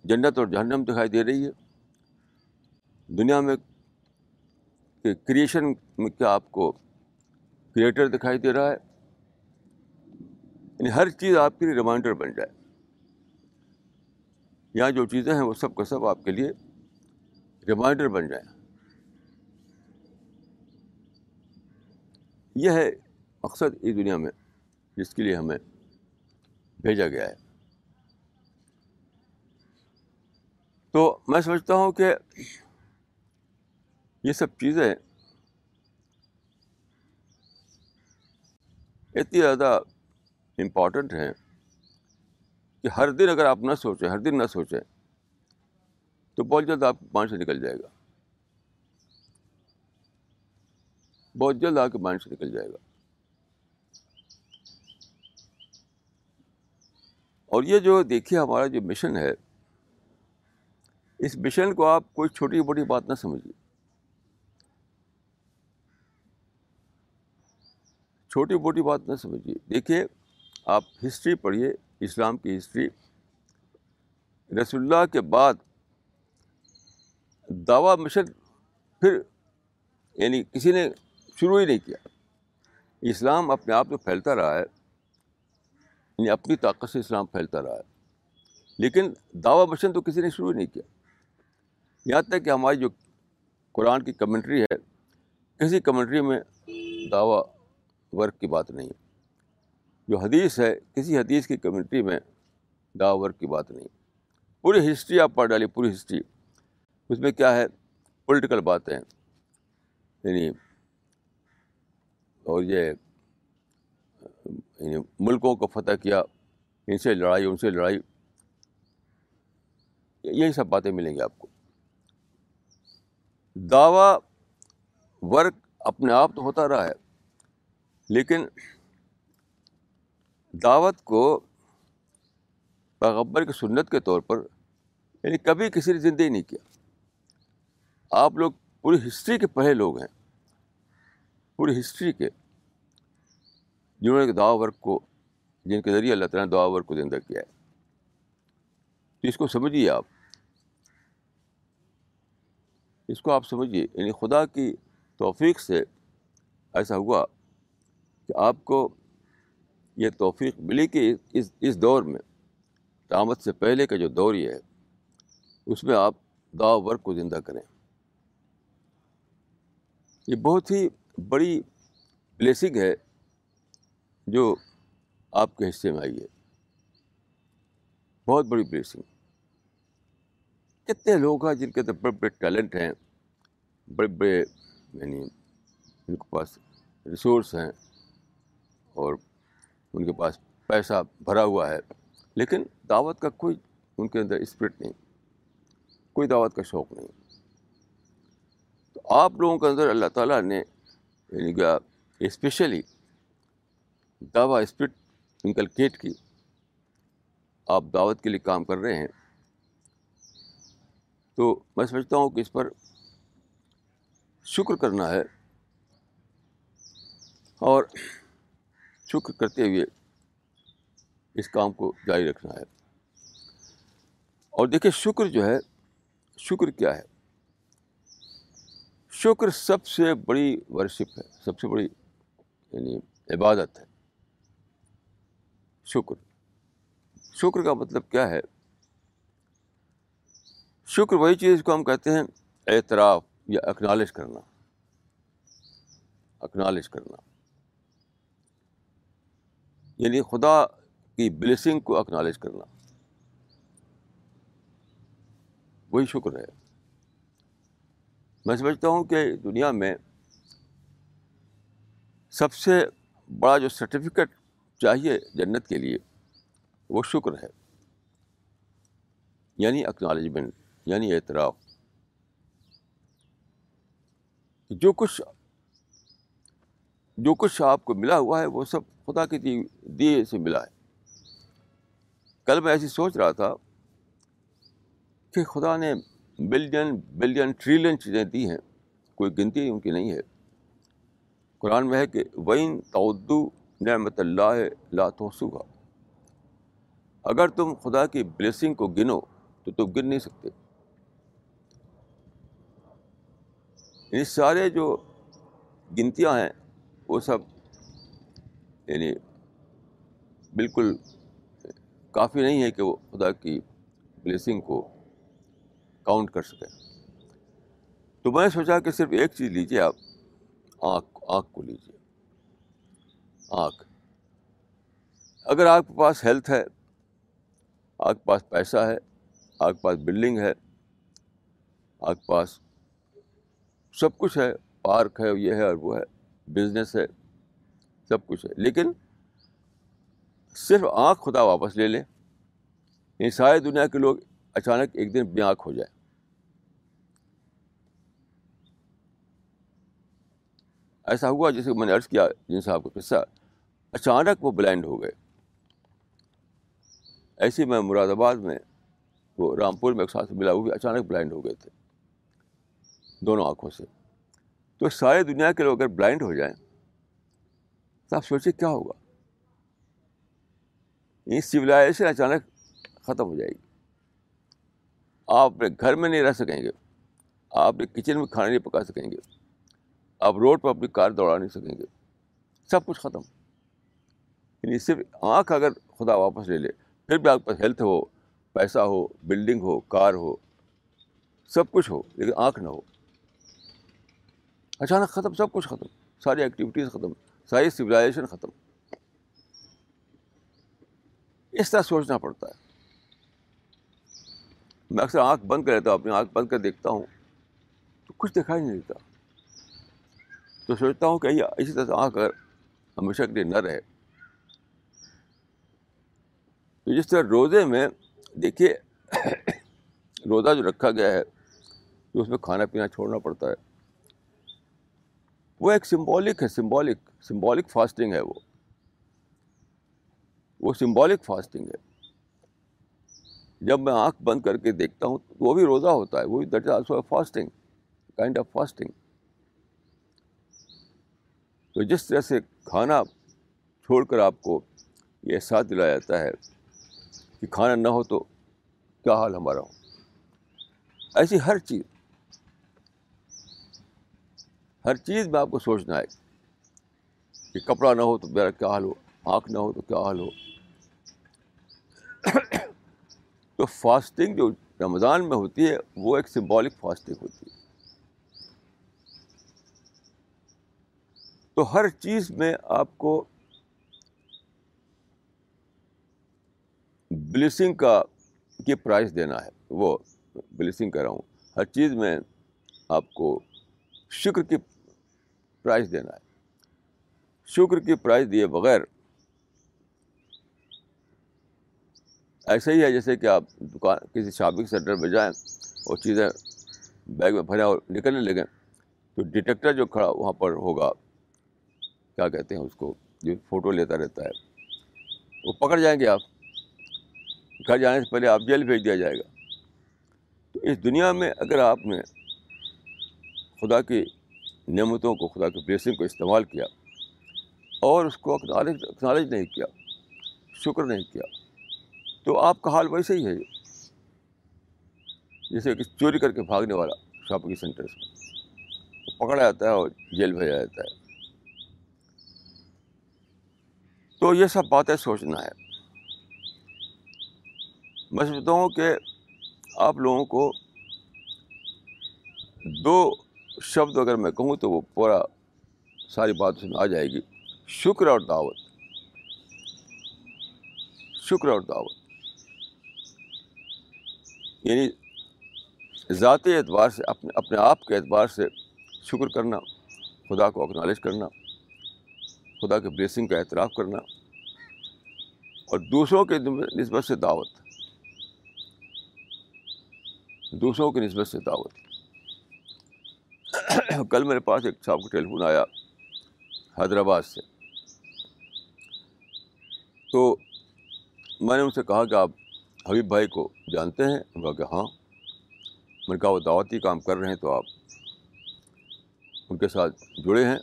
جنت اور جہنم دکھائی دے رہی ہے، دنیا میں کریشن میں کیا آپ کو کریٹر دکھائی دے رہا ہے۔ یعنی ہر چیز آپ کے لیے ریمائنڈر بن جائے۔ یہاں جو چیزیں ہیں وہ سب کا سب آپ کے لیے ریمائنڈر بن جائیں یہ ہے مقصد اس دنیا میں جس کے لیے ہمیں بھیجا گیا ہے۔ تو میں سمجھتا ہوں کہ یہ سب چیزیں اتنی زیادہ امپورٹنٹ ہیں کہ ہر دن اگر آپ نہ سوچیں، ہر دن نہ سوچیں، تو بہت جلد آپ کے مائنڈ سے نکل جائے گا۔ بہت جلد آپ کے مائنڈ سے نکل جائے گا۔ اور یہ جو دیکھیے، ہمارا جو مشن ہے، اس مشن کو آپ کوئی چھوٹی بڑی بات نہ سمجھیے۔ چھوٹی موٹی بات نہ سمجھیے۔ دیکھیے، آپ ہسٹری پڑھیے، اسلام کی ہسٹری۔ رسول اللہ کے بعد دعویٰ مشن پھر یعنی کسی نے شروع ہی نہیں کیا۔ اسلام اپنے آپ میں پھیلتا رہا ہے یعنی اپنی طاقت سے اسلام پھیلتا رہا ہے۔ لیکن دعویٰ مشن تو کسی نے شروع ہی نہیں کیا۔ یہاں تک کہ ہماری جو قرآن کی کمنٹری ہے، کسی کمنٹری میں دعویٰ ورک کی بات نہیں جو حدیث ہے، کسی حدیث کی کمیونٹی میں دا ورک کی بات نہیں۔ پوری ہسٹری آپ پڑھ ڈالی پوری ہسٹری۔ اس میں کیا ہے؟ پولیٹیکل باتیں۔ یعنی اور یہ یعنی ملکوں کو فتح کیا، ان سے لڑائی، ان سے لڑائی۔ یہی سب باتیں ملیں گی آپ کو۔ دعویٰ ورک اپنے آپ تو ہوتا رہا ہے۔ لیکن دعوت کو پیغبر کی سنت کے طور پر یعنی کبھی کسی نے زندگی نہیں کیا۔ آپ لوگ پوری ہسٹری کے پہلے لوگ ہیں۔ پوری ہسٹری کے جنہوں نے دعا ورک کو، جن کے ذریعے اللہ تعالیٰ نے دعا ورک کو زندہ کیا ہے۔ تو اس کو سمجھیے آپ۔ اس کو آپ سمجھیے۔ یعنی خدا کی توفیق سے ایسا ہوا کہ آپ کو یہ توفیق ملی کہ اس اس دور میں، قیامت سے پہلے کا جو دور یہ ہے، اس میں آپ دعا ورک کو زندہ کریں۔ یہ بہت ہی بڑی بلیسنگ ہے جو آپ کے حصے میں آئی ہے۔ بہت بڑی بلیسنگ کتنے لوگ ہیں جن کے اندر بڑے بڑے ٹیلنٹ ہیں، بڑے بڑے یعنی ان کے پاس ریسورس ہیں۔ اور ان کے پاس پیسہ بھرا ہوا ہے، لیکن دعوت کا کوئی ان کے اندر اسپرٹ نہیں، کوئی دعوت کا شوق نہیں۔ تو آپ لوگوں کے اندر اللہ تعالیٰ نے یعنی کہ اسپیشلی دعوی اسپرٹ انکلکیٹ کی۔ آپ دعوت کے لیے کام کر رہے ہیں۔ تو میں سمجھتا ہوں کہ اس پر شکر کرنا ہے۔ اور شکر کرتے ہوئے اس کام کو جاری رکھنا ہے۔ اور دیکھیے شکر جو ہے، شکر کیا ہے؟ شکر سب سے بڑی ورشپ ہے، سب سے بڑی یعنی عبادت ہے۔ شکر۔ شکر کا مطلب کیا ہے؟ شکر وہی چیز کو ہم کہتے ہیں، اعتراف یا اکنالج کرنا۔ اکنالج کرنا۔ یعنی خدا کی بلیسنگ کو اکنالج کرنا۔ وہی شکر ہے۔ میں سمجھتا ہوں کہ دنیا میں سب سے بڑا جو سرٹیفکیٹ چاہیے جنت کے لیے، وہ شکر ہے۔ یعنی اکنالجمنٹ یعنی اعتراف۔ جو کچھ جو کچھ آپ کو ملا ہوا ہے وہ سب خدا کی دی دیے سے ملا ہے۔ کل میں ایسی سوچ رہا تھا کہ خدا نے بلین بلین ٹریلین چیزیں دی ہیں۔ کوئی گنتی ان کی نہیں ہے۔ قرآن میں ہے کہ وین تعدو نعمت اللہ لا توسوگا اگر تم خدا کی بلیسنگ کو گنو تو تم گن نہیں سکتے۔ یعنی سارے جو گنتیاں ہیں وہ سب یعنی بالکل کافی نہیں ہے کہ وہ خدا کی بلیسنگ کو کاؤنٹ کر سکیں۔ تو میں نے سوچا کہ صرف ایک چیز لیجیے آپ، آنکھ آنکھ کو لیجیے آنکھ۔ اگر آپ کے پاس ہیلتھ ہے، آپ کے پاس پیسہ ہے، آپ کے پاس بلڈنگ ہے، آپ کے پاس سب کچھ ہے پارک ہے، یہ ہے اور وہ ہے۔ بزنس ہے، سب کچھ ہے۔ لیکن صرف آنکھ خدا واپس لے لے یہ ساری دنیا کے لوگ اچانک ایک دن بے آنکھ ہو جائے ایسا ہوا جیسے میں نے عرض کیا، جن صاحب کا قصہ۔ اچانک وہ بلائنڈ ہو گئے۔ ایسے میں مراد آباد میں، وہ رامپور میں ایک ساتھ ملا ہوئے اچانک بلائنڈ ہو گئے تھے۔ دونوں آنکھوں سے۔ تو ساری دنیا کے لوگ اگر بلائنڈ ہو جائیں تو آپ سوچیں کیا ہوگا؟ یہ سویلائزیشن اچانک ختم ہو جائے گی۔ آپ اپنے گھر میں نہیں رہ سکیں گے۔ آپ اپنے کچن میں کھانا نہیں پکا سکیں گے۔ آپ روڈ پہ اپنی کار دوڑا نہیں سکیں گے۔ سب کچھ ختم۔ یعنی صرف آنکھ اگر خدا واپس لے لے، پھر بھی آپ کے پاس ہیلتھ ہو، پیسہ ہو بلڈنگ ہو، کار ہو، سب کچھ ہو، لیکن آنکھ نہ ہو۔ اچانک ختم، سب کچھ ختم، ساری ایکٹیویٹیز ختم، ساری سویلائزیشن ختم۔ اس طرح سوچنا پڑتا ہے۔ میں اکثر آنکھ بند کر لیتا ہوں، اپنی آنکھ بند کر دیکھتا ہوں، تو کچھ دکھائی نہیں دیتا۔ تو سوچتا ہوں کہ یہ اسی طرح سے آنکھ اگر ہمیشہ کے لیے نہ رہے۔ تو جس طرح روزے میں، دیکھیے، روزہ جو رکھا گیا ہے، تو اس میں کھانا پینا چھوڑنا پڑتا ہے۔ وہ ایک سمبولک ہے سمبولک سمبولک فاسٹنگ ہے وہ۔ وہ سمبولک فاسٹنگ ہے۔ جب میں آنکھ بند کر کے دیکھتا ہوں تو وہ بھی روزہ ہوتا ہے، وہ بھی that also fasting kind of fasting تو جس طرح سے کھانا چھوڑ کر آپ کو یہ احساس دلایا جاتا ہے کہ کھانا نہ ہو تو کیا حال ہمارا ہو؟ ایسی ہر چیز ہر چیز میں آپ کو سوچنا ہے کہ کپڑا نہ ہو تو میرا کیا حال ہو؟ آنکھ نہ ہو تو کیا حال ہو؟ تو فاسٹنگ جو رمضان میں ہوتی ہے، وہ ایک سمبولک فاسٹنگ ہوتی ہے۔ تو ہر چیز میں آپ کو بلیسنگ کا کی پرائز دینا ہے۔ وہ بلیسنگ کر رہا ہوں۔ ہر چیز میں آپ کو شکر کی پرائز دینا ہے۔ شکر کی پرائز دیے بغیر ایسا ہی ہے جیسے کہ آپ دکان، کسی شاپنگ سینٹر میں جائیں اور چیزیں بیگ میں بھریں اور نکلنے لگیں تو ڈیٹیکٹر جو کھڑا وہاں پر ہوگا، کیا کہتے ہیں اس کو، جو فوٹو لیتا رہتا ہے، وہ پکڑ جائیں گے آپ۔ گھر جانے سے پہلے آپ جیل بھیج دیا جائے گا۔ تو اس دنیا میں اگر آپ نے خدا کی نعمتوں کو خدا کی بلیسنگ کو استعمال کیا اور اس کو اکنالج اکنالج نہیں کیا، شکر نہیں کیا۔ تو آپ کا حال ویسے ہی ہے۔ جیسے کہ چوری کر کے بھاگنے والا شاپنگ سینٹر سے پکڑا جاتا ہے اور جیل بھیجا جاتا ہے۔ تو یہ سب باتیں سوچنا ہے۔ میں سمجھتا ہوں کہ آپ لوگوں کو دو شبد اگر میں کہوں تو وہ پورا ساری بات اس میں آ جائے گی۔ شکر اور دعوت۔ شکر اور دعوت۔ یعنی ذاتی اعتبار سے اپنے اپنے آپ کے اعتبار سے شکر کرنا، خدا کو اکنالج کرنا، خدا کے بلیسنگ کا اعتراف کرنا اور دوسروں کے نسبت سے دعوت۔ دوسروں کی نسبت سے دعوت۔ کل میرے پاس ایک صاحب کو ٹیلیفون آیا حیدرآباد سے۔ تو میں نے ان سے کہا کہ آپ حبیب بھائی کو جانتے ہیں؟ کہا کہ ہاں۔ میں نے کہا وہ دعوتی کام کر رہے ہیں تو آپ ان کے ساتھ جڑے ہیں۔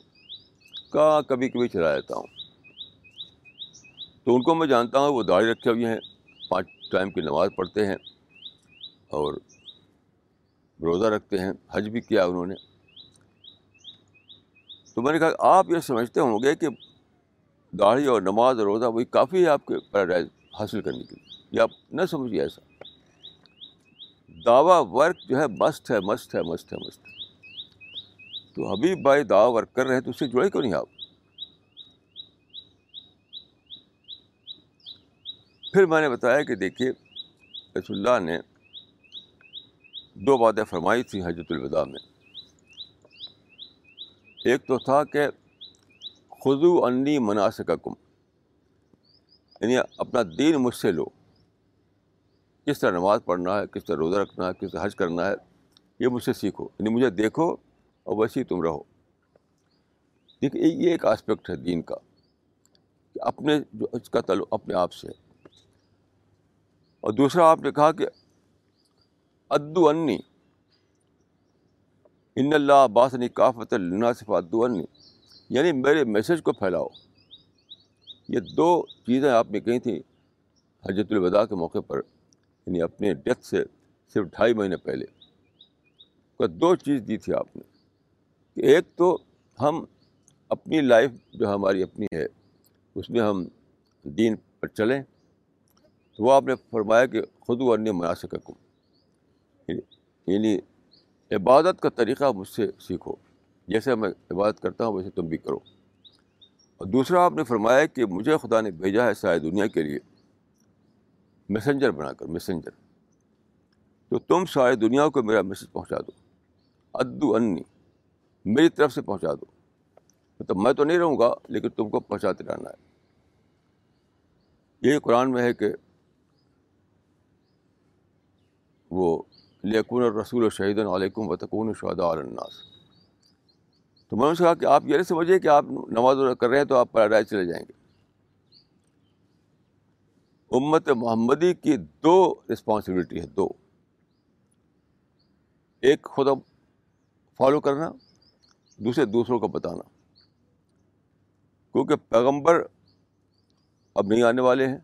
کہاں کبھی کبھی چلا جاتا ہوں۔ تو ان کو میں جانتا ہوں، وہ داڑھی رکھے ہوئے ہیں۔ پانچ ٹائم کی نماز پڑھتے ہیں اور روزہ رکھتے ہیں۔ حج بھی کیا انہوں نے۔ تو میں نے کہا، آپ یہ سمجھتے ہوں گے کہ داڑھی اور نماز اور روزہ وہی کافی ہے آپ کے پیراڈائز حاصل کرنے کے لیے۔ یہ آپ نہ سمجھیے ایسا۔ دعویٰ ورک جو ہے مست ہے مست ہے مست ہے مست ہے۔ تو حبیب بھائی دعویٰ ورک کر رہے ہیں تو اس سے جڑے کیوں نہیں آپ؟ پھر میں نے بتایا کہ دیکھیے، رسول اللہ نے دو باتیں فرمائی تھیں حجت الوداع میں۔ ایک تو تھا کہ خزو انی مناسکم یعنی اپنا دین مجھ سے لو۔ کس طرح نماز پڑھنا ہے، کس طرح روزہ رکھنا ہے، کس طرح حج کرنا ہے، یہ مجھ سے سیکھو۔ یعنی مجھے دیکھو اور ویسے ہی تم رہو۔ دیکھیے یہ ایک آسپیکٹ ہے دین کا، کہ اپنے جو اس کا تعلق اپنے آپ سے۔ اور دوسرا، آپ نے کہا کہ ادو انی ان اللہ باسنی کافت الناصف ادو یعنی میرے میسیج کو پھیلاؤ۔ یہ دو چیزیں آپ نے کہی تھیں حجت الوداع کے موقع پر یعنی اپنے ڈیتھ سے صرف ڈھائی مہینے پہلے۔ کا دو چیز دی تھی آپ نے کہ ایک تو ہم اپنی لائف جو ہماری اپنی ہے، اس میں ہم دین پر چلیں۔ تو وہ آپ نے فرمایا کہ خود و انی مناسب یعنی, یعنی عبادت کا طریقہ مجھ سے سیکھو۔ جیسے میں عبادت کرتا ہوں، ویسے تم بھی کرو۔ اور دوسرا، آپ نے فرمایا کہ مجھے خدا نے بھیجا ہے ساری دنیا کے لیے میسنجر بنا کر میسنجر تو تم ساری دنیا کو میرا میسج پہنچا دو۔ ادو انی، میری طرف سے پہنچا دو۔ مطلب میں تو نہیں رہوں گا، لیکن تم کو پہنچاتے رہنا ہے۔ یہی قرآن میں ہے کہ وہ لیکن رسول شہید علیکم و تکون شہدا الناس۔ تو میں نے کہا کہ آپ یہ نہیں سمجھیے کہ آپ نماز کر رہے ہیں تو آپ پیراڈائز چلے جائیں گے۔ امت محمدی کی دو رسپانسبلٹی ہے، دو۔ ایک خدا فالو کرنا، دوسرے دوسروں کو بتانا۔ کیونکہ پیغمبر اب نہیں آنے والے ہیں،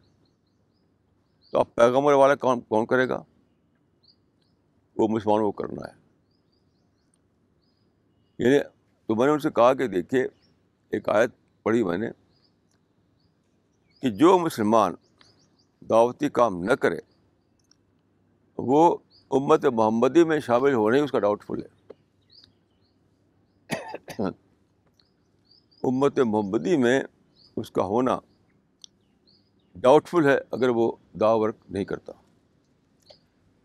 تو اب پیغمبر والا کون کون کرے گا؟ وہ مسلمانوں کو کرنا ہے۔ یعنی تو میں نے ان سے کہا کہ دیکھیے، ایک آیت پڑھی میں نے کہ جو مسلمان دعوتی کام نہ کرے، وہ امت محمدی میں شامل ہونے ہی اس کا ڈاؤٹ فل ہے۔ امت محمدی میں اس کا ہونا ڈاؤٹ فل ہے اگر وہ دا ورک نہیں کرتا۔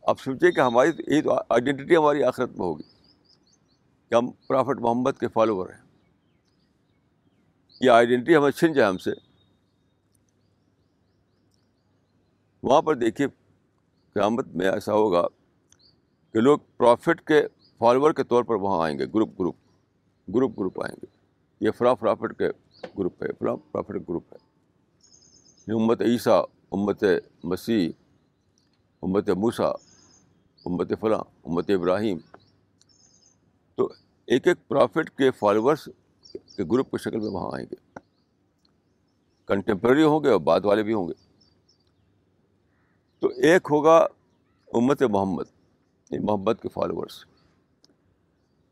آپ سوچیں کہ ہماری یہ تو آئیڈینٹی ہماری آخرت میں ہوگی کہ ہم پرافٹ محمد کے فالوور ہیں۔ یہ آئیڈینٹی ہمیں چھن جائے ہم سے۔ وہاں پر دیکھیے قیامت میں ایسا ہوگا کہ لوگ پروفٹ کے فالوور کے طور پر وہاں آئیں گے گروپ گروپ گروپ گروپ آئیں گے۔ یہ فرا پرافٹ کے گروپ ہے فرا پرافٹ گروپ ہے۔ یہ امت عیسیٰ، امت مسیح، امت موسا امت فلاں، امت ابراہیم۔ تو ایک ایک پرافٹ کے فالوورس کے گروپ کی شکل میں وہاں آئیں گے۔ کنٹمپرری ہوں گے اور بعد والے بھی ہوں گے۔ تو ایک ہوگا امت محمد یعنی محمد کے فالوورس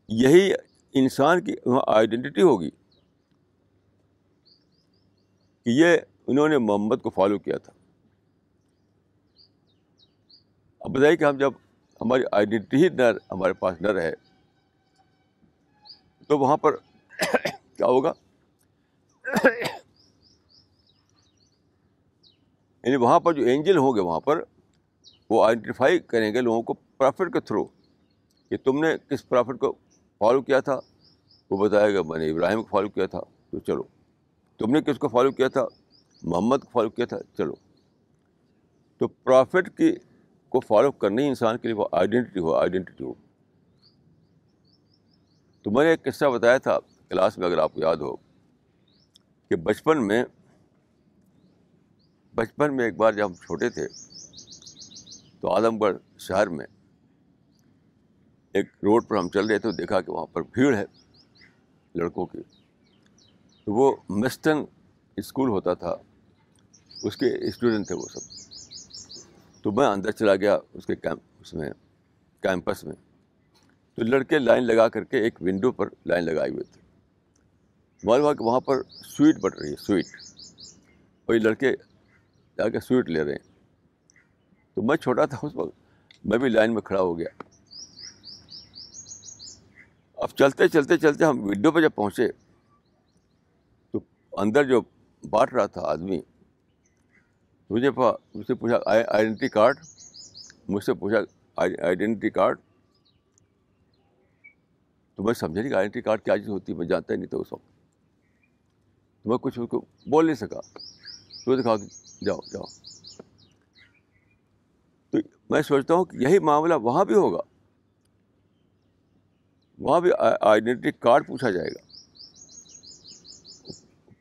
یہی انسان کی وہاں آئیڈینٹی ہوگی کہ یہ انہوں نے محمد کو فالو کیا تھا۔ اب بتائیے کہ ہم جب ہماری آئیڈینٹی ہی نہ ہمارے پاس نہ رہے تو وہاں پر کیا ہوگا؟ یعنی وہاں پر جو اینجل ہوں گے وہاں پر، وہ آئیڈینٹیفائی کریں گے لوگوں کو پرافٹ کے تھرو کہ تم نے کس پرافٹ کو فالو کیا تھا۔ وہ بتائے گا، میں نے ابراہیم کو فالو کیا تھا، تو چلو۔ تم نے کس کو فالو کیا تھا؟ محمد کو فالو کیا تھا، چلو۔ تو پرافٹ کی کو فالو کرنے ہی انسان کے لیے وہ آئیڈینٹی ہو آئیڈینٹی ہو۔ تو میں نے ایک قصہ بتایا تھا کلاس میں، اگر آپ کو یاد ہو، کہ بچپن میں بچپن میں ایک بار جب ہم چھوٹے تھے، تو اعظم گڑھ شہر میں ایک روڈ پر ہم چل رہے تھے دیکھا کہ وہاں پر بھیڑ ہے لڑکوں کی۔ تو وہ مسٹن اسکول ہوتا تھا، اس کے اسٹوڈنٹ تھے وہ سب۔ تو میں اندر چلا گیا اس کے کیمپ اس میں، کیمپس میں۔ تو لڑکے لائن لگا کر کے ایک ونڈو پر لائن لگائے ہوئے تھے۔ معلوم ہوا کہ وہاں پر سویٹ بٹ رہی ہے، سویٹ۔ وہی لڑکے جا کے سویٹ لے رہے ہیں۔ تو میں چھوٹا تھا، اس وقت میں بھی لائن میں کھڑا ہو گیا۔ اب چلتے چلتے چلتے ہم ونڈو پہ جب پہنچے تو اندر جو بانٹ رہا تھا آدمی مجھے مجھ سے پوچھا آئیڈینٹی کارڈ مجھ سے پوچھا آئیڈینٹی کارڈ تو میں سمجھا نہیں کہ آئیڈینٹی کارڈ کیا چیز ہوتی ہے، میں جانتا ہی نہیں تھا اس وقت۔ تو میں کچھ اس کو بول نہیں سکا۔ تو دکھا کہ جاؤ جاؤ۔ تو میں سوچتا ہوں کہ یہی معاملہ وہاں بھی ہوگا۔ وہاں بھی آئیڈینٹی کارڈ پوچھا جائے گا۔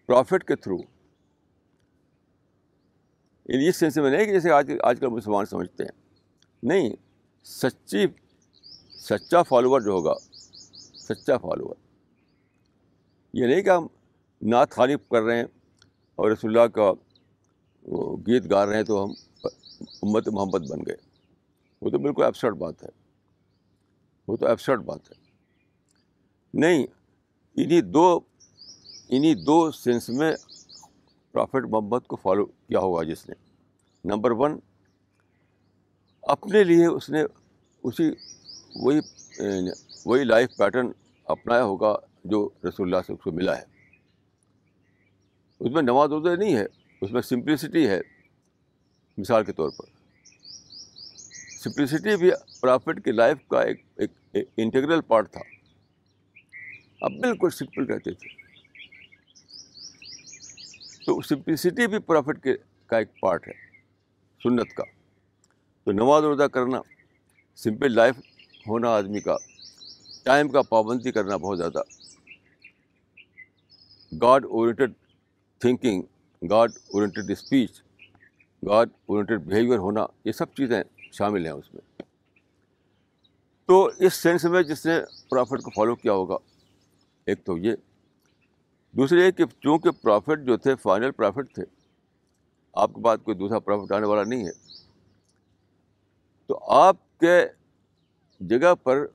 پروفٹ کے تھرو اس سلسلے میں نہیں کہ جیسے آج آج کل مسلمان سمجھتے ہیں۔ نہیں، سچی، سچا فالوور جو ہوگا، سچا فالوور۔ یہ نہیں کہ ہم نعت خانی کر رہے ہیں اور رسول اللہ کا وہ گیت گا رہے ہیں تو ہم امت محمد بن گئے۔ وہ تو بالکل ایبسرٹ بات ہے۔ وہ تو ایبسرٹ بات ہے۔ نہیں انہیں دو انہیں دو سینس میں پرافٹ محمد کو فالو کیا ہوگا جس نے؟ نمبر ون، اپنے لیے اس نے اسی وہی وہی لائف پیٹرن اپنایا ہوگا جو رسول اللہ سے اس کو ملا ہے۔ اس میں نماز اردو نہیں ہے، اس میں سمپلسٹی ہے۔ مثال کے طور پر سمپلسٹی بھی پرافٹ کی لائف کا ایک ایک انٹیگرل پارٹ تھا۔ اب بالکل سمپل رہتے تھے۔ تو سمپلسٹی بھی پرافٹ کے، کا ایک پارٹ ہے۔ سنت کا۔ تو نماز روزہ کرنا سمپل لائف ہونا آدمی کا ٹائم کا پابندی کرنا بہت زیادہ۔ God oriented thinking God oriented speech God oriented behaviour ہونا، یہ سب چیزیں شامل ہیں اس میں۔ تو اس سینس میں جس نے پرافٹ کو فالو کیا ہوگا، ایک تو یہ۔ دوسرے یہ کہ چونکہ پرافٹ جو تھے فائنل پرافٹ تھے آپ کے بعد کوئی دوسرا پرافٹ آنے والا نہیں ہے۔ تو آپ کے جگہ پر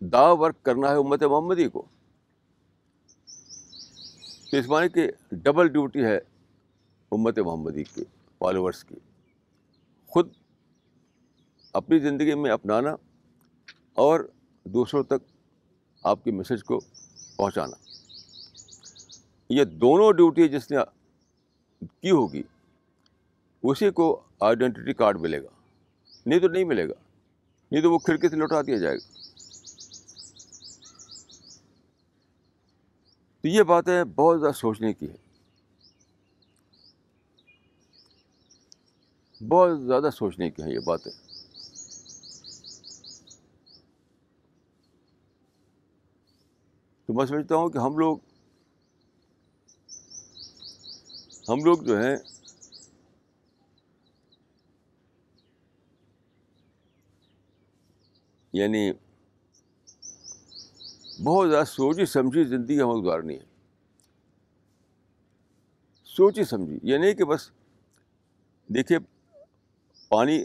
دا ورک کرنا ہے امت محمدی کو۔ تو اس معنی کہ ڈبل ڈیوٹی ہے امت محمدی کے فالوورس کی خود اپنی زندگی میں اپنانا اور دوسروں تک آپ کی میسج کو پہنچانا۔ یہ دونوں ڈیوٹی جس نے کی ہوگی اسی کو آئیڈینٹی کارڈ ملے گا۔ نہیں تو نہیں ملے گا۔ نہیں تو وہ کھڑکی سے لوٹا دیا جائے گا۔ تو یہ باتیں بہت زیادہ سوچنے کی ہے بہت زیادہ سوچنے کی ہیں یہ باتیں۔ تو میں سمجھتا ہوں کہ ہم لوگ ہم لوگ جو ہیں یعنی بہت زیادہ سوچی سمجھی زندگی ہمیں گزارنی ہے۔ سوچی سمجھی، یہ نہیں کہ بس دیکھیے پانی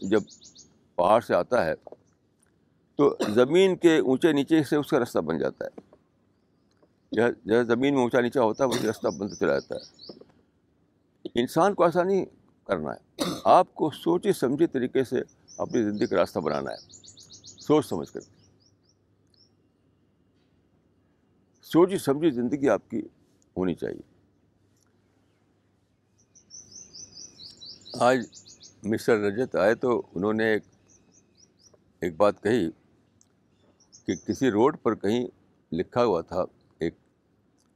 جب پہاڑ سے آتا ہے تو زمین کے اونچے نیچے سے اس کا رستہ بن جاتا ہے۔ جیسے زمین میں اونچا نیچا ہوتا ہے، وہی رستہ بنتا چلا جاتا ہے۔ انسان کو ایسا نہیں کرنا ہے۔ آپ کو سوچی سمجھی طریقے سے اپنی زندگی کا راستہ بنانا ہے۔ سوچ سمجھ کر۔ سوچی سمجھی زندگی آپ کی ہونی چاہیے۔ آج مسٹر رجت آئے تو انہوں نے ایک ایک بات کہی کہ کسی روڈ پر کہیں لکھا ہوا تھا، ایک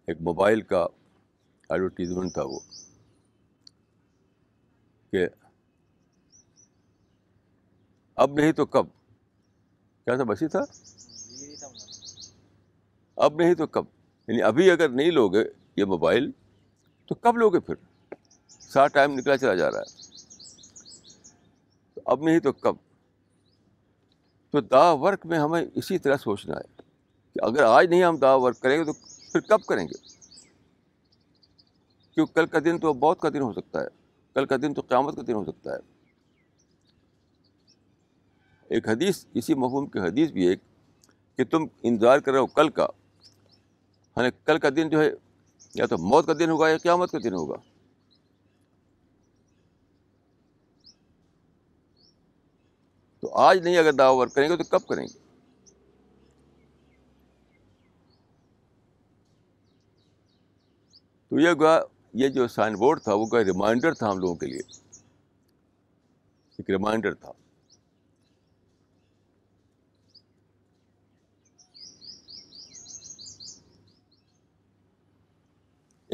ایک موبائل کا ایڈورٹیزمنٹ تھا وہ، کہ اب نہیں تو کب؟ کیا تھا بسی تھا؟ اب نہیں تو کب؟ یعنی ابھی اگر نہیں لوگے یہ موبائل، تو کب لوگے پھر؟ سارا ٹائم نکلا چلا جا رہا ہے۔ اب نہیں تو کب؟ تو دا ورک میں ہمیں اسی طرح سوچنا ہے کہ اگر آج نہیں ہم دا ورک کریں گے تو پھر کب کریں گے؟ کیوں کل کا دن تو بہت کا دن ہو سکتا ہے۔ کل کا دن تو قیامت کا دن ہو سکتا ہے۔ ایک حدیث، اسی مفہوم کی حدیث بھی ایک کہ تم انتظار کر رہے ہو کل کا ہاں کل کا دن جو ہے، یا تو موت کا دن ہوگا یا قیامت کا دن ہوگا۔ تو آج نہیں اگر دعوی کریں گے تو کب کریں گے؟ تو یہ گوا یہ جو سائن بورڈ تھا، وہ کوئی ریمائنڈر تھا ہم لوگوں کے لیے۔ ایک ریمائنڈر تھا۔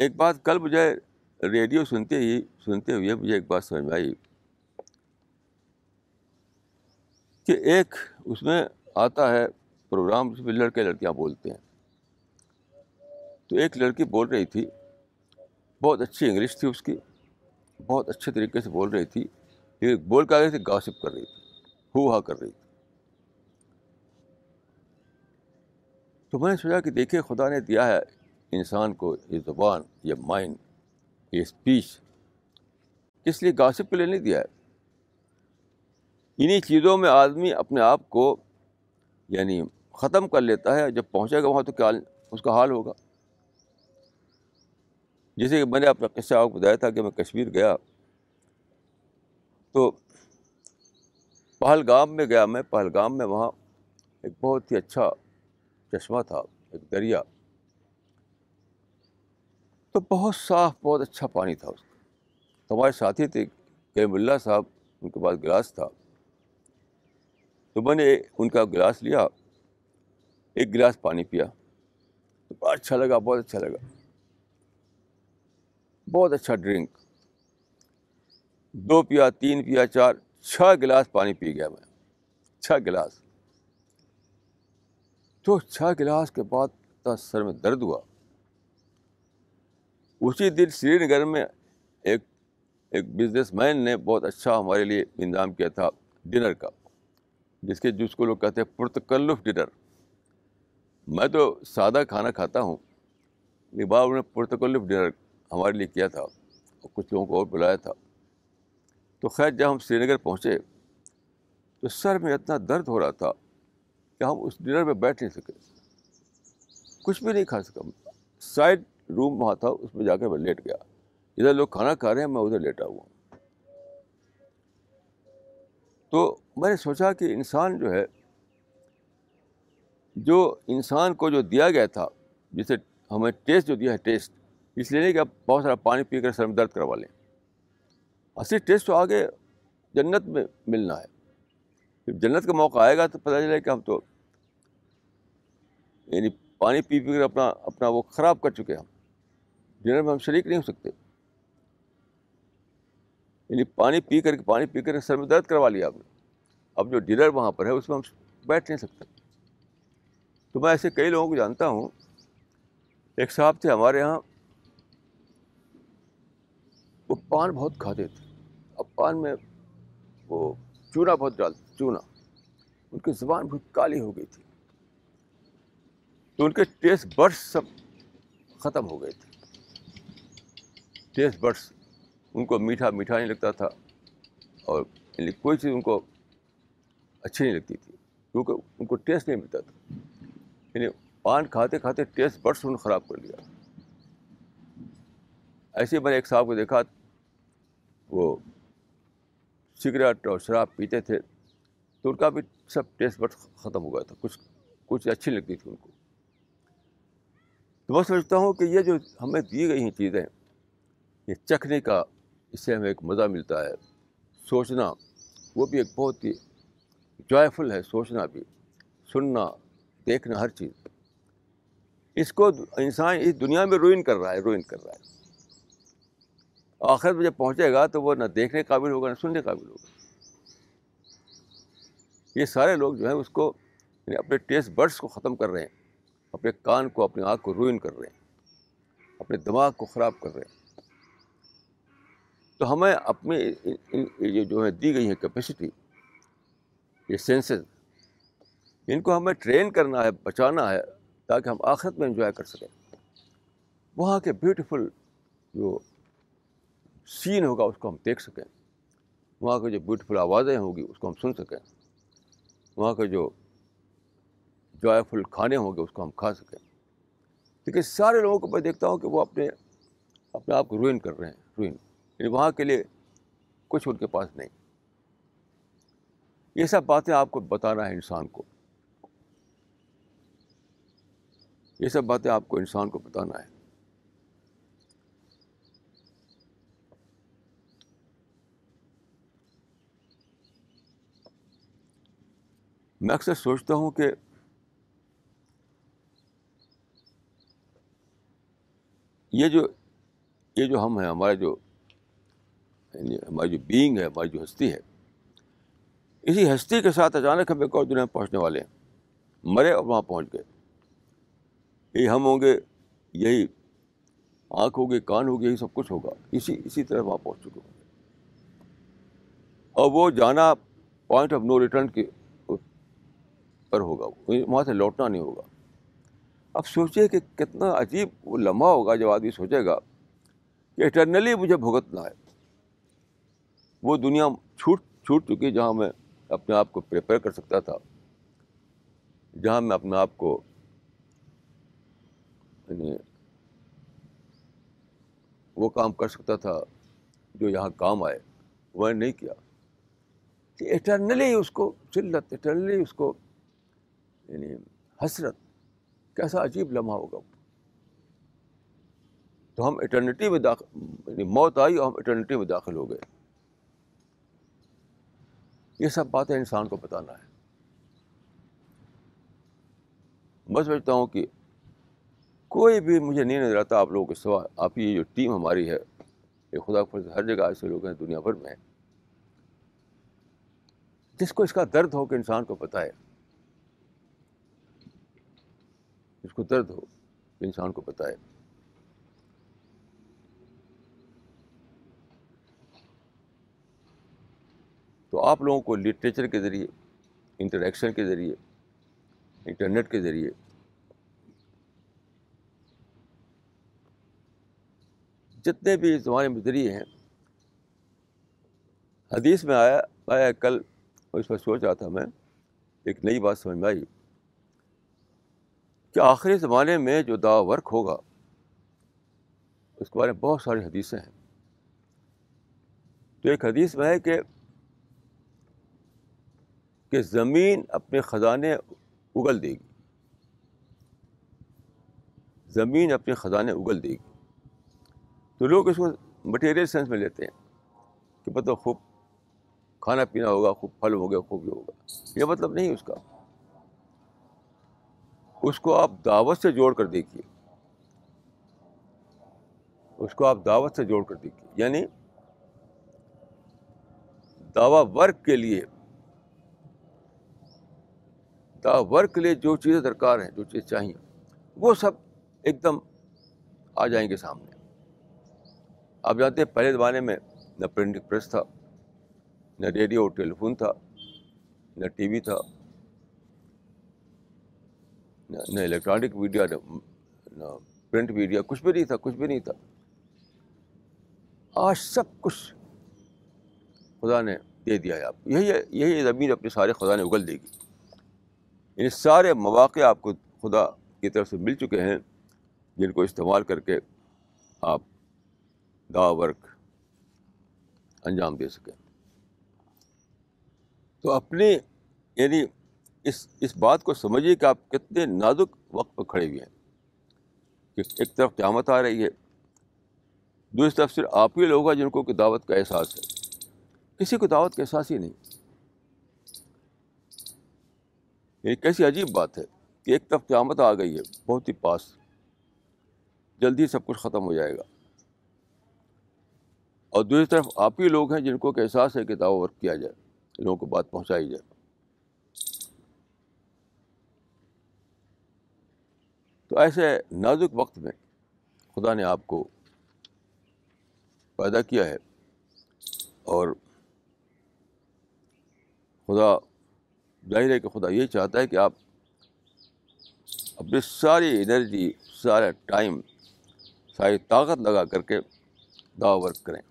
ایک بات کل مجھے ریڈیو سنتے ہی سنتے ہوئے مجھے ایک بات سمجھ میں آئی کہ ایک اس میں آتا ہے پروگرام جس میں لڑکے لڑکیاں بولتے ہیں۔ تو ایک لڑکی بول رہی تھی، بہت اچھی انگلش تھی اس کی، بہت اچھے طریقے سے بول رہی تھی، لیکن بول کر رہی تھی گاسپ کر رہی تھی ہو ہا کر رہی تھی۔ تو میں نے سوچا کہ دیکھیے، خدا نے دیا ہے انسان کو یہ زبان یہ مائنڈ، یہ اسپیچ کس لیے گاسپ کے لیے نہیں دیا ہے؟ انہیں چیزوں میں آدمی اپنے آپ کو یعنی ختم کر لیتا ہے، جب پہنچے گا وہاں تو کیا اس کا حال ہوگا؟ جیسے کہ میں نے اپنا قصہ آپ کو بتایا تھا کہ میں کشمیر گیا، تو پہلگام میں گیا میں، پہلگام میں وہاں ایک بہت ہی اچھا چشمہ تھا، ایک دریا۔ تو بہت صاف، بہت اچھا پانی تھا اس کا۔ ہمارے ساتھی تھے کیم اللہ صاحب، ان کے پاس گلاس تھا۔ تو میں نے ان کا گلاس لیا، ایک گلاس پانی پیا۔ تو بہت اچھا لگا، بہت اچھا لگا۔ بہت اچھا ڈرنک۔ دو پیا، تین پیا، چار، چھ گلاس پانی پی گیا میں۔ چھ گلاس۔ تو چھ گلاس کے بعد سر میں درد ہوا۔ اسی دن سری نگر میں ایک ایک بزنس مین نے بہت اچھا ہمارے لیے انتظام کیا تھا ڈنر کا، جس کے، جس کو لوگ کہتے ہیں پرتکلف ڈنر میں تو سادہ کھانا کھاتا ہوں، لیکن بار انہوں نے پرتکلف ڈنر ہمارے لیے کیا تھا اور کچھ لوگوں کو اور بلایا تھا۔ تو خیر، جب ہم سری نگر پہنچے تو سر میں اتنا درد ہو رہا تھا کہ ہم اس ڈنر میں بیٹھ نہیں سکے۔ کچھ بھی نہیں کھا سکا۔ سائڈ روم وہاں تھا، اس میں جا کر میں لیٹ گیا۔ ادھر لوگ کھانا کھا رہے ہیں، میں ادھر لیٹا ہوا تو میں نے سوچا کہ انسان جو ہے، جو انسان کو جو دیا گیا تھا، جسے ہمیں ٹیسٹ جو دیا ہے، ٹیسٹ، اس لیے نہیں کہ آپ بہت سارا پانی پی کر سر میں درد کروا لیں۔ اصلی ٹیسٹ تو آگے جنت میں ملنا ہے۔ جب جنت کا موقع آئے گا تو پتہ چلے کہ ہم تو یعنی پانی پی پی کر اپنا اپنا وہ خراب کر چکے ہم۔ ڈنر میں ہم شریک نہیں ہو سکتے۔ یعنی پانی پی کر کے، پانی پی کر سر میں درد کروا لیا آپ نے۔ اب جو ڈنر وہاں پر ہے، اس میں ہم بیٹھ نہیں سکتے۔ تو میں ایسے کئی لوگوں کو جانتا ہوں۔ ایک صاحب تھے ہمارے یہاں۔ وہ پان بہت کھاتے تھے۔ اب پان میں وہ چونا بہت ڈالتے چونا۔ ان کی زبان بہت کالی ہو گئی تھی۔ تو ان کے ٹیسٹ برڈس سب ختم ہو گئے تھے۔ ٹیسٹ برڈس ان کو میٹھا میٹھا نہیں لگتا تھا اور یعنی کوئی چیز ان کو اچھی نہیں لگتی تھی کیونکہ ان کو ٹیسٹ نہیں ملتا تھا یعنی پان کھاتے کھاتے ٹیسٹ برڈس انہوں نے خراب کر لیا ایسے میں نے ایک صاحب کو دیکھا وہ سگریٹ اور شراب پیتے تھے تو ان کا بھی سب ٹیسٹ برڈس ختم ہو گیا تھا کچھ کچھ اچھی لگتی تھی ان کو تو میں سمجھتا ہوں کہ یہ جو ہمیں دی گئی ہیں چیزیں یہ چکھنے کا اس سے ہمیں ایک مزہ ملتا ہے۔ سوچنا، وہ بھی ایک بہت ہی جوائفل ہے سوچنا بھی۔ سننا، دیکھنا، ہر چیز۔ اس کو انسان اس دنیا میں روئن کر رہا ہے روئن کر رہا ہے۔ آخر میں جب پہنچے گا تو وہ نہ دیکھنے قابل ہوگا، نہ سننے قابل ہوگا۔ یہ سارے لوگ جو ہیں اس کو یعنی اپنے ٹیسٹ برڈس کو ختم کر رہے ہیں۔ اپنے کان کو اپنے آنکھ کو روئن کر رہے ہیں۔ اپنے دماغ کو خراب کر رہے ہیں۔ تو ہمیں اپنے یہ جو ہے دی گئی ہیں کیپیسٹی یہ سینسز ان کو ہمیں ٹرین کرنا ہے، بچانا ہے، تاکہ ہم آخرت میں انجوائے کر سکیں۔ وہاں کے بیوٹیفل جو سین ہوگا، اس کو ہم دیکھ سکیں۔ وہاں کی جو بیوٹیفل آوازیں ہوں گی، اس کو ہم سن سکیں۔ وہاں کے جو جوائے فل کھانے ہوں گے، اس کو ہم کھا سکیں۔ لیکن سارے لوگوں کو میں دیکھتا ہوں کہ وہ اپنے اپنے آپ کو روئن کر رہے ہیں روئن یعنی وہاں کے لیے کچھ ان کے پاس نہیں۔ یہ سب باتیں آپ کو بتانا ہے انسان کو۔ یہ سب باتیں آپ کو انسان کو بتانا ہے۔ میں اکثر سوچتا ہوں کہ یہ جو یہ جو ہم ہیں ہمارے جو یعنی ہماری جو بینگ ہے، ہماری جو ہستی ہے، اسی ہستی کے ساتھ اچانک ہم ایک اور دنیا میں پہنچنے والے ہیں۔ مرے اور وہاں پہنچ گئے۔ یہی ہم ہوں گے، یہی آنکھ ہوگی، کان ہوگی، یہی سب کچھ ہوگا۔ اسی اسی طرح وہاں پہنچ چکے ہوں گے اور وہ جانا پوائنٹ آف نو ریٹرن کے پر ہوگا۔ وہاں سے لوٹنا نہیں ہوگا۔ اب سوچیے کہ کتنا عجیب وہ لمحہ ہوگا جب آدمی سوچے گا کہ اٹرنلی مجھے بھگتنا ہے۔ وہ دنیا چھوٹ چھوٹ چکی جہاں میں اپنے آپ کو پریپیئر کر سکتا تھا، جہاں میں اپنے آپ کو یعنی وہ کام کر سکتا تھا جو یہاں کام آئے، وہ نے نہیں کیا۔ کہ اٹرنلی اس کو چلت اٹرنلی اس کو یعنی حسرت، کیسا عجیب لمحہ ہوگا۔ تو ہم اٹرنیٹی میں داخل یعنی موت آئی اور ہم اٹرنیٹی میں داخل ہو گئے۔ یہ سب باتیں انسان کو بتانا ہے۔ میں سمجھتا ہوں کہ کوئی بھی مجھے نہیں نظر آتا آپ لوگوں کے سوا۔ آپ کی جو ٹیم ہماری ہے، یہ خدا فرض ہر جگہ ایسے لوگ ہیں، دنیا بھر میں جس کو اس کا درد ہو کہ انسان کو پتہ ہے، جس کو درد ہو انسان کو پتہ ہے۔ تو آپ لوگوں کو لٹریچر کے ذریعے انٹریکشن کے ذریعے انٹرنیٹ کے ذریعے جتنے بھی زمانے میں ذریعے ہیں، حدیث میں آیا آیا کل اس پر سوچ رہا تھا میں، ایک نئی بات سمجھ میں آئی کہ آخری زمانے میں جو دا ورک ہوگا، اس کے بارے میں بہت ساری حدیثیں ہیں۔ تو ایک حدیث میں ہے کہ کہ زمین اپنے خزانے اگل دے گی۔ زمین اپنے خزانے اگل دے گی۔ تو لوگ اس کو مٹیریل سینس میں لیتے ہیں کہ مطلب خوب کھانا پینا ہوگا، خوب پھل ہو گیا خوب یہ ہوگا۔ یہ مطلب نہیں اس کا۔ اس کو آپ دعوت سے جوڑ کر دیکھیے۔ اس کو آپ دعوت سے جوڑ کر دیکھیے۔ یعنی دعوی ورک کے لیے دعوی ورک کے لیے جو چیزیں درکار ہیں، جو چیزیں چاہیے، وہ سب ایک دم آ جائیں گے سامنے۔ آپ جانتے ہیں، پہلے زمانے میں نہ پرنٹنگ پریس تھا، نہ ریڈیو ٹیلی فون تھا، نہ ٹی وی تھا، نہ الیکٹرانک میڈیا، نہ پرنٹ میڈیا، کچھ بھی نہیں تھا، کچھ بھی نہیں تھا۔ آج سب کچھ خدا نے دے دیا ہے آپ یہی یہی زمین اپنے سارے خدا نے اگل دے گی۔ یعنی سارے مواقع آپ کو خدا کی طرف سے مل چکے ہیں، جن کو استعمال کر کے آپ دا ورک انجام دے سکیں۔ تو اپنے یعنی اس اس بات کو سمجھیے کہ آپ کتنے نازک وقت پہ کھڑے ہوئے ہیں۔ کہ ایک طرف قیامت آ رہی ہے، دوسری طرف صرف آپ ہی لوگ ہیں جن کو کہ دعوت کا احساس ہے۔ کسی کو دعوت کا احساس ہی نہیں۔ یہ کیسی عجیب بات ہے کہ ایک طرف قیامت آ گئی ہے، بہت ہی پاس۔ جلدی سب کچھ ختم ہو جائے گا۔ اور دوسری طرف آپ ہی لوگ ہیں جن کو کہ احساس ہے کہ دعوت ورک کیا جائے لوگوں کو بات پہنچائی جائے۔ تو ایسے نازک وقت میں خدا نے آپ کو پیدا کیا ہے اور خدا ظاہر ہے کہ خدا یہ چاہتا ہے کہ آپ اپنی ساری انرجی، سارا ٹائم، ساری طاقت لگا کر کے دعا ورک کریں۔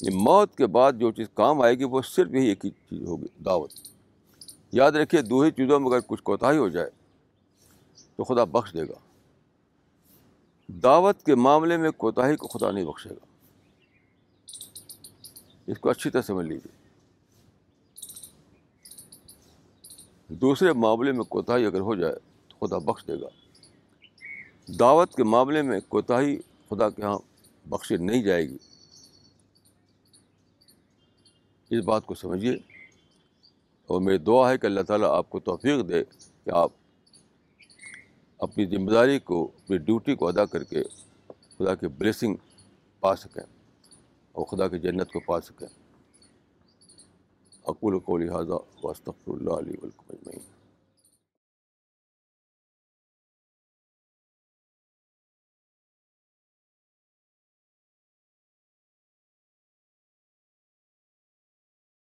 یعنی موت کے بعد جو چیز کام آئے گی وہ صرف یہی ایک ہی چیز ہوگی، دعوت۔ یاد رکھیے، دو ہی چیزوں میں اگر کچھ کوتاہی ہو جائے تو خدا بخش دے گا۔ دعوت کے معاملے میں کوتاہی کو خدا نہیں بخشے گا۔ اس کو اچھی طرح سمجھ لیجیے دوسرے معاملے میں کوتاہی اگر ہو جائے تو خدا بخش دے گا۔ دعوت کے معاملے میں کوتاہی خدا کے یہاں بخشے نہیں جائے گی۔ اس بات کو سمجھیے۔ اور میری دعا ہے کہ اللہ تعالیٰ آپ کو توفیق دے کہ آپ اپنی ذمہ داری کو، اپنی ڈیوٹی کو ادا کر کے خدا کی بلیسنگ پا سکیں اور خدا کی جنت کو پا سکیں۔ اقول کو لہٰذا واسطر اللہ علیہ ولکم اجمعین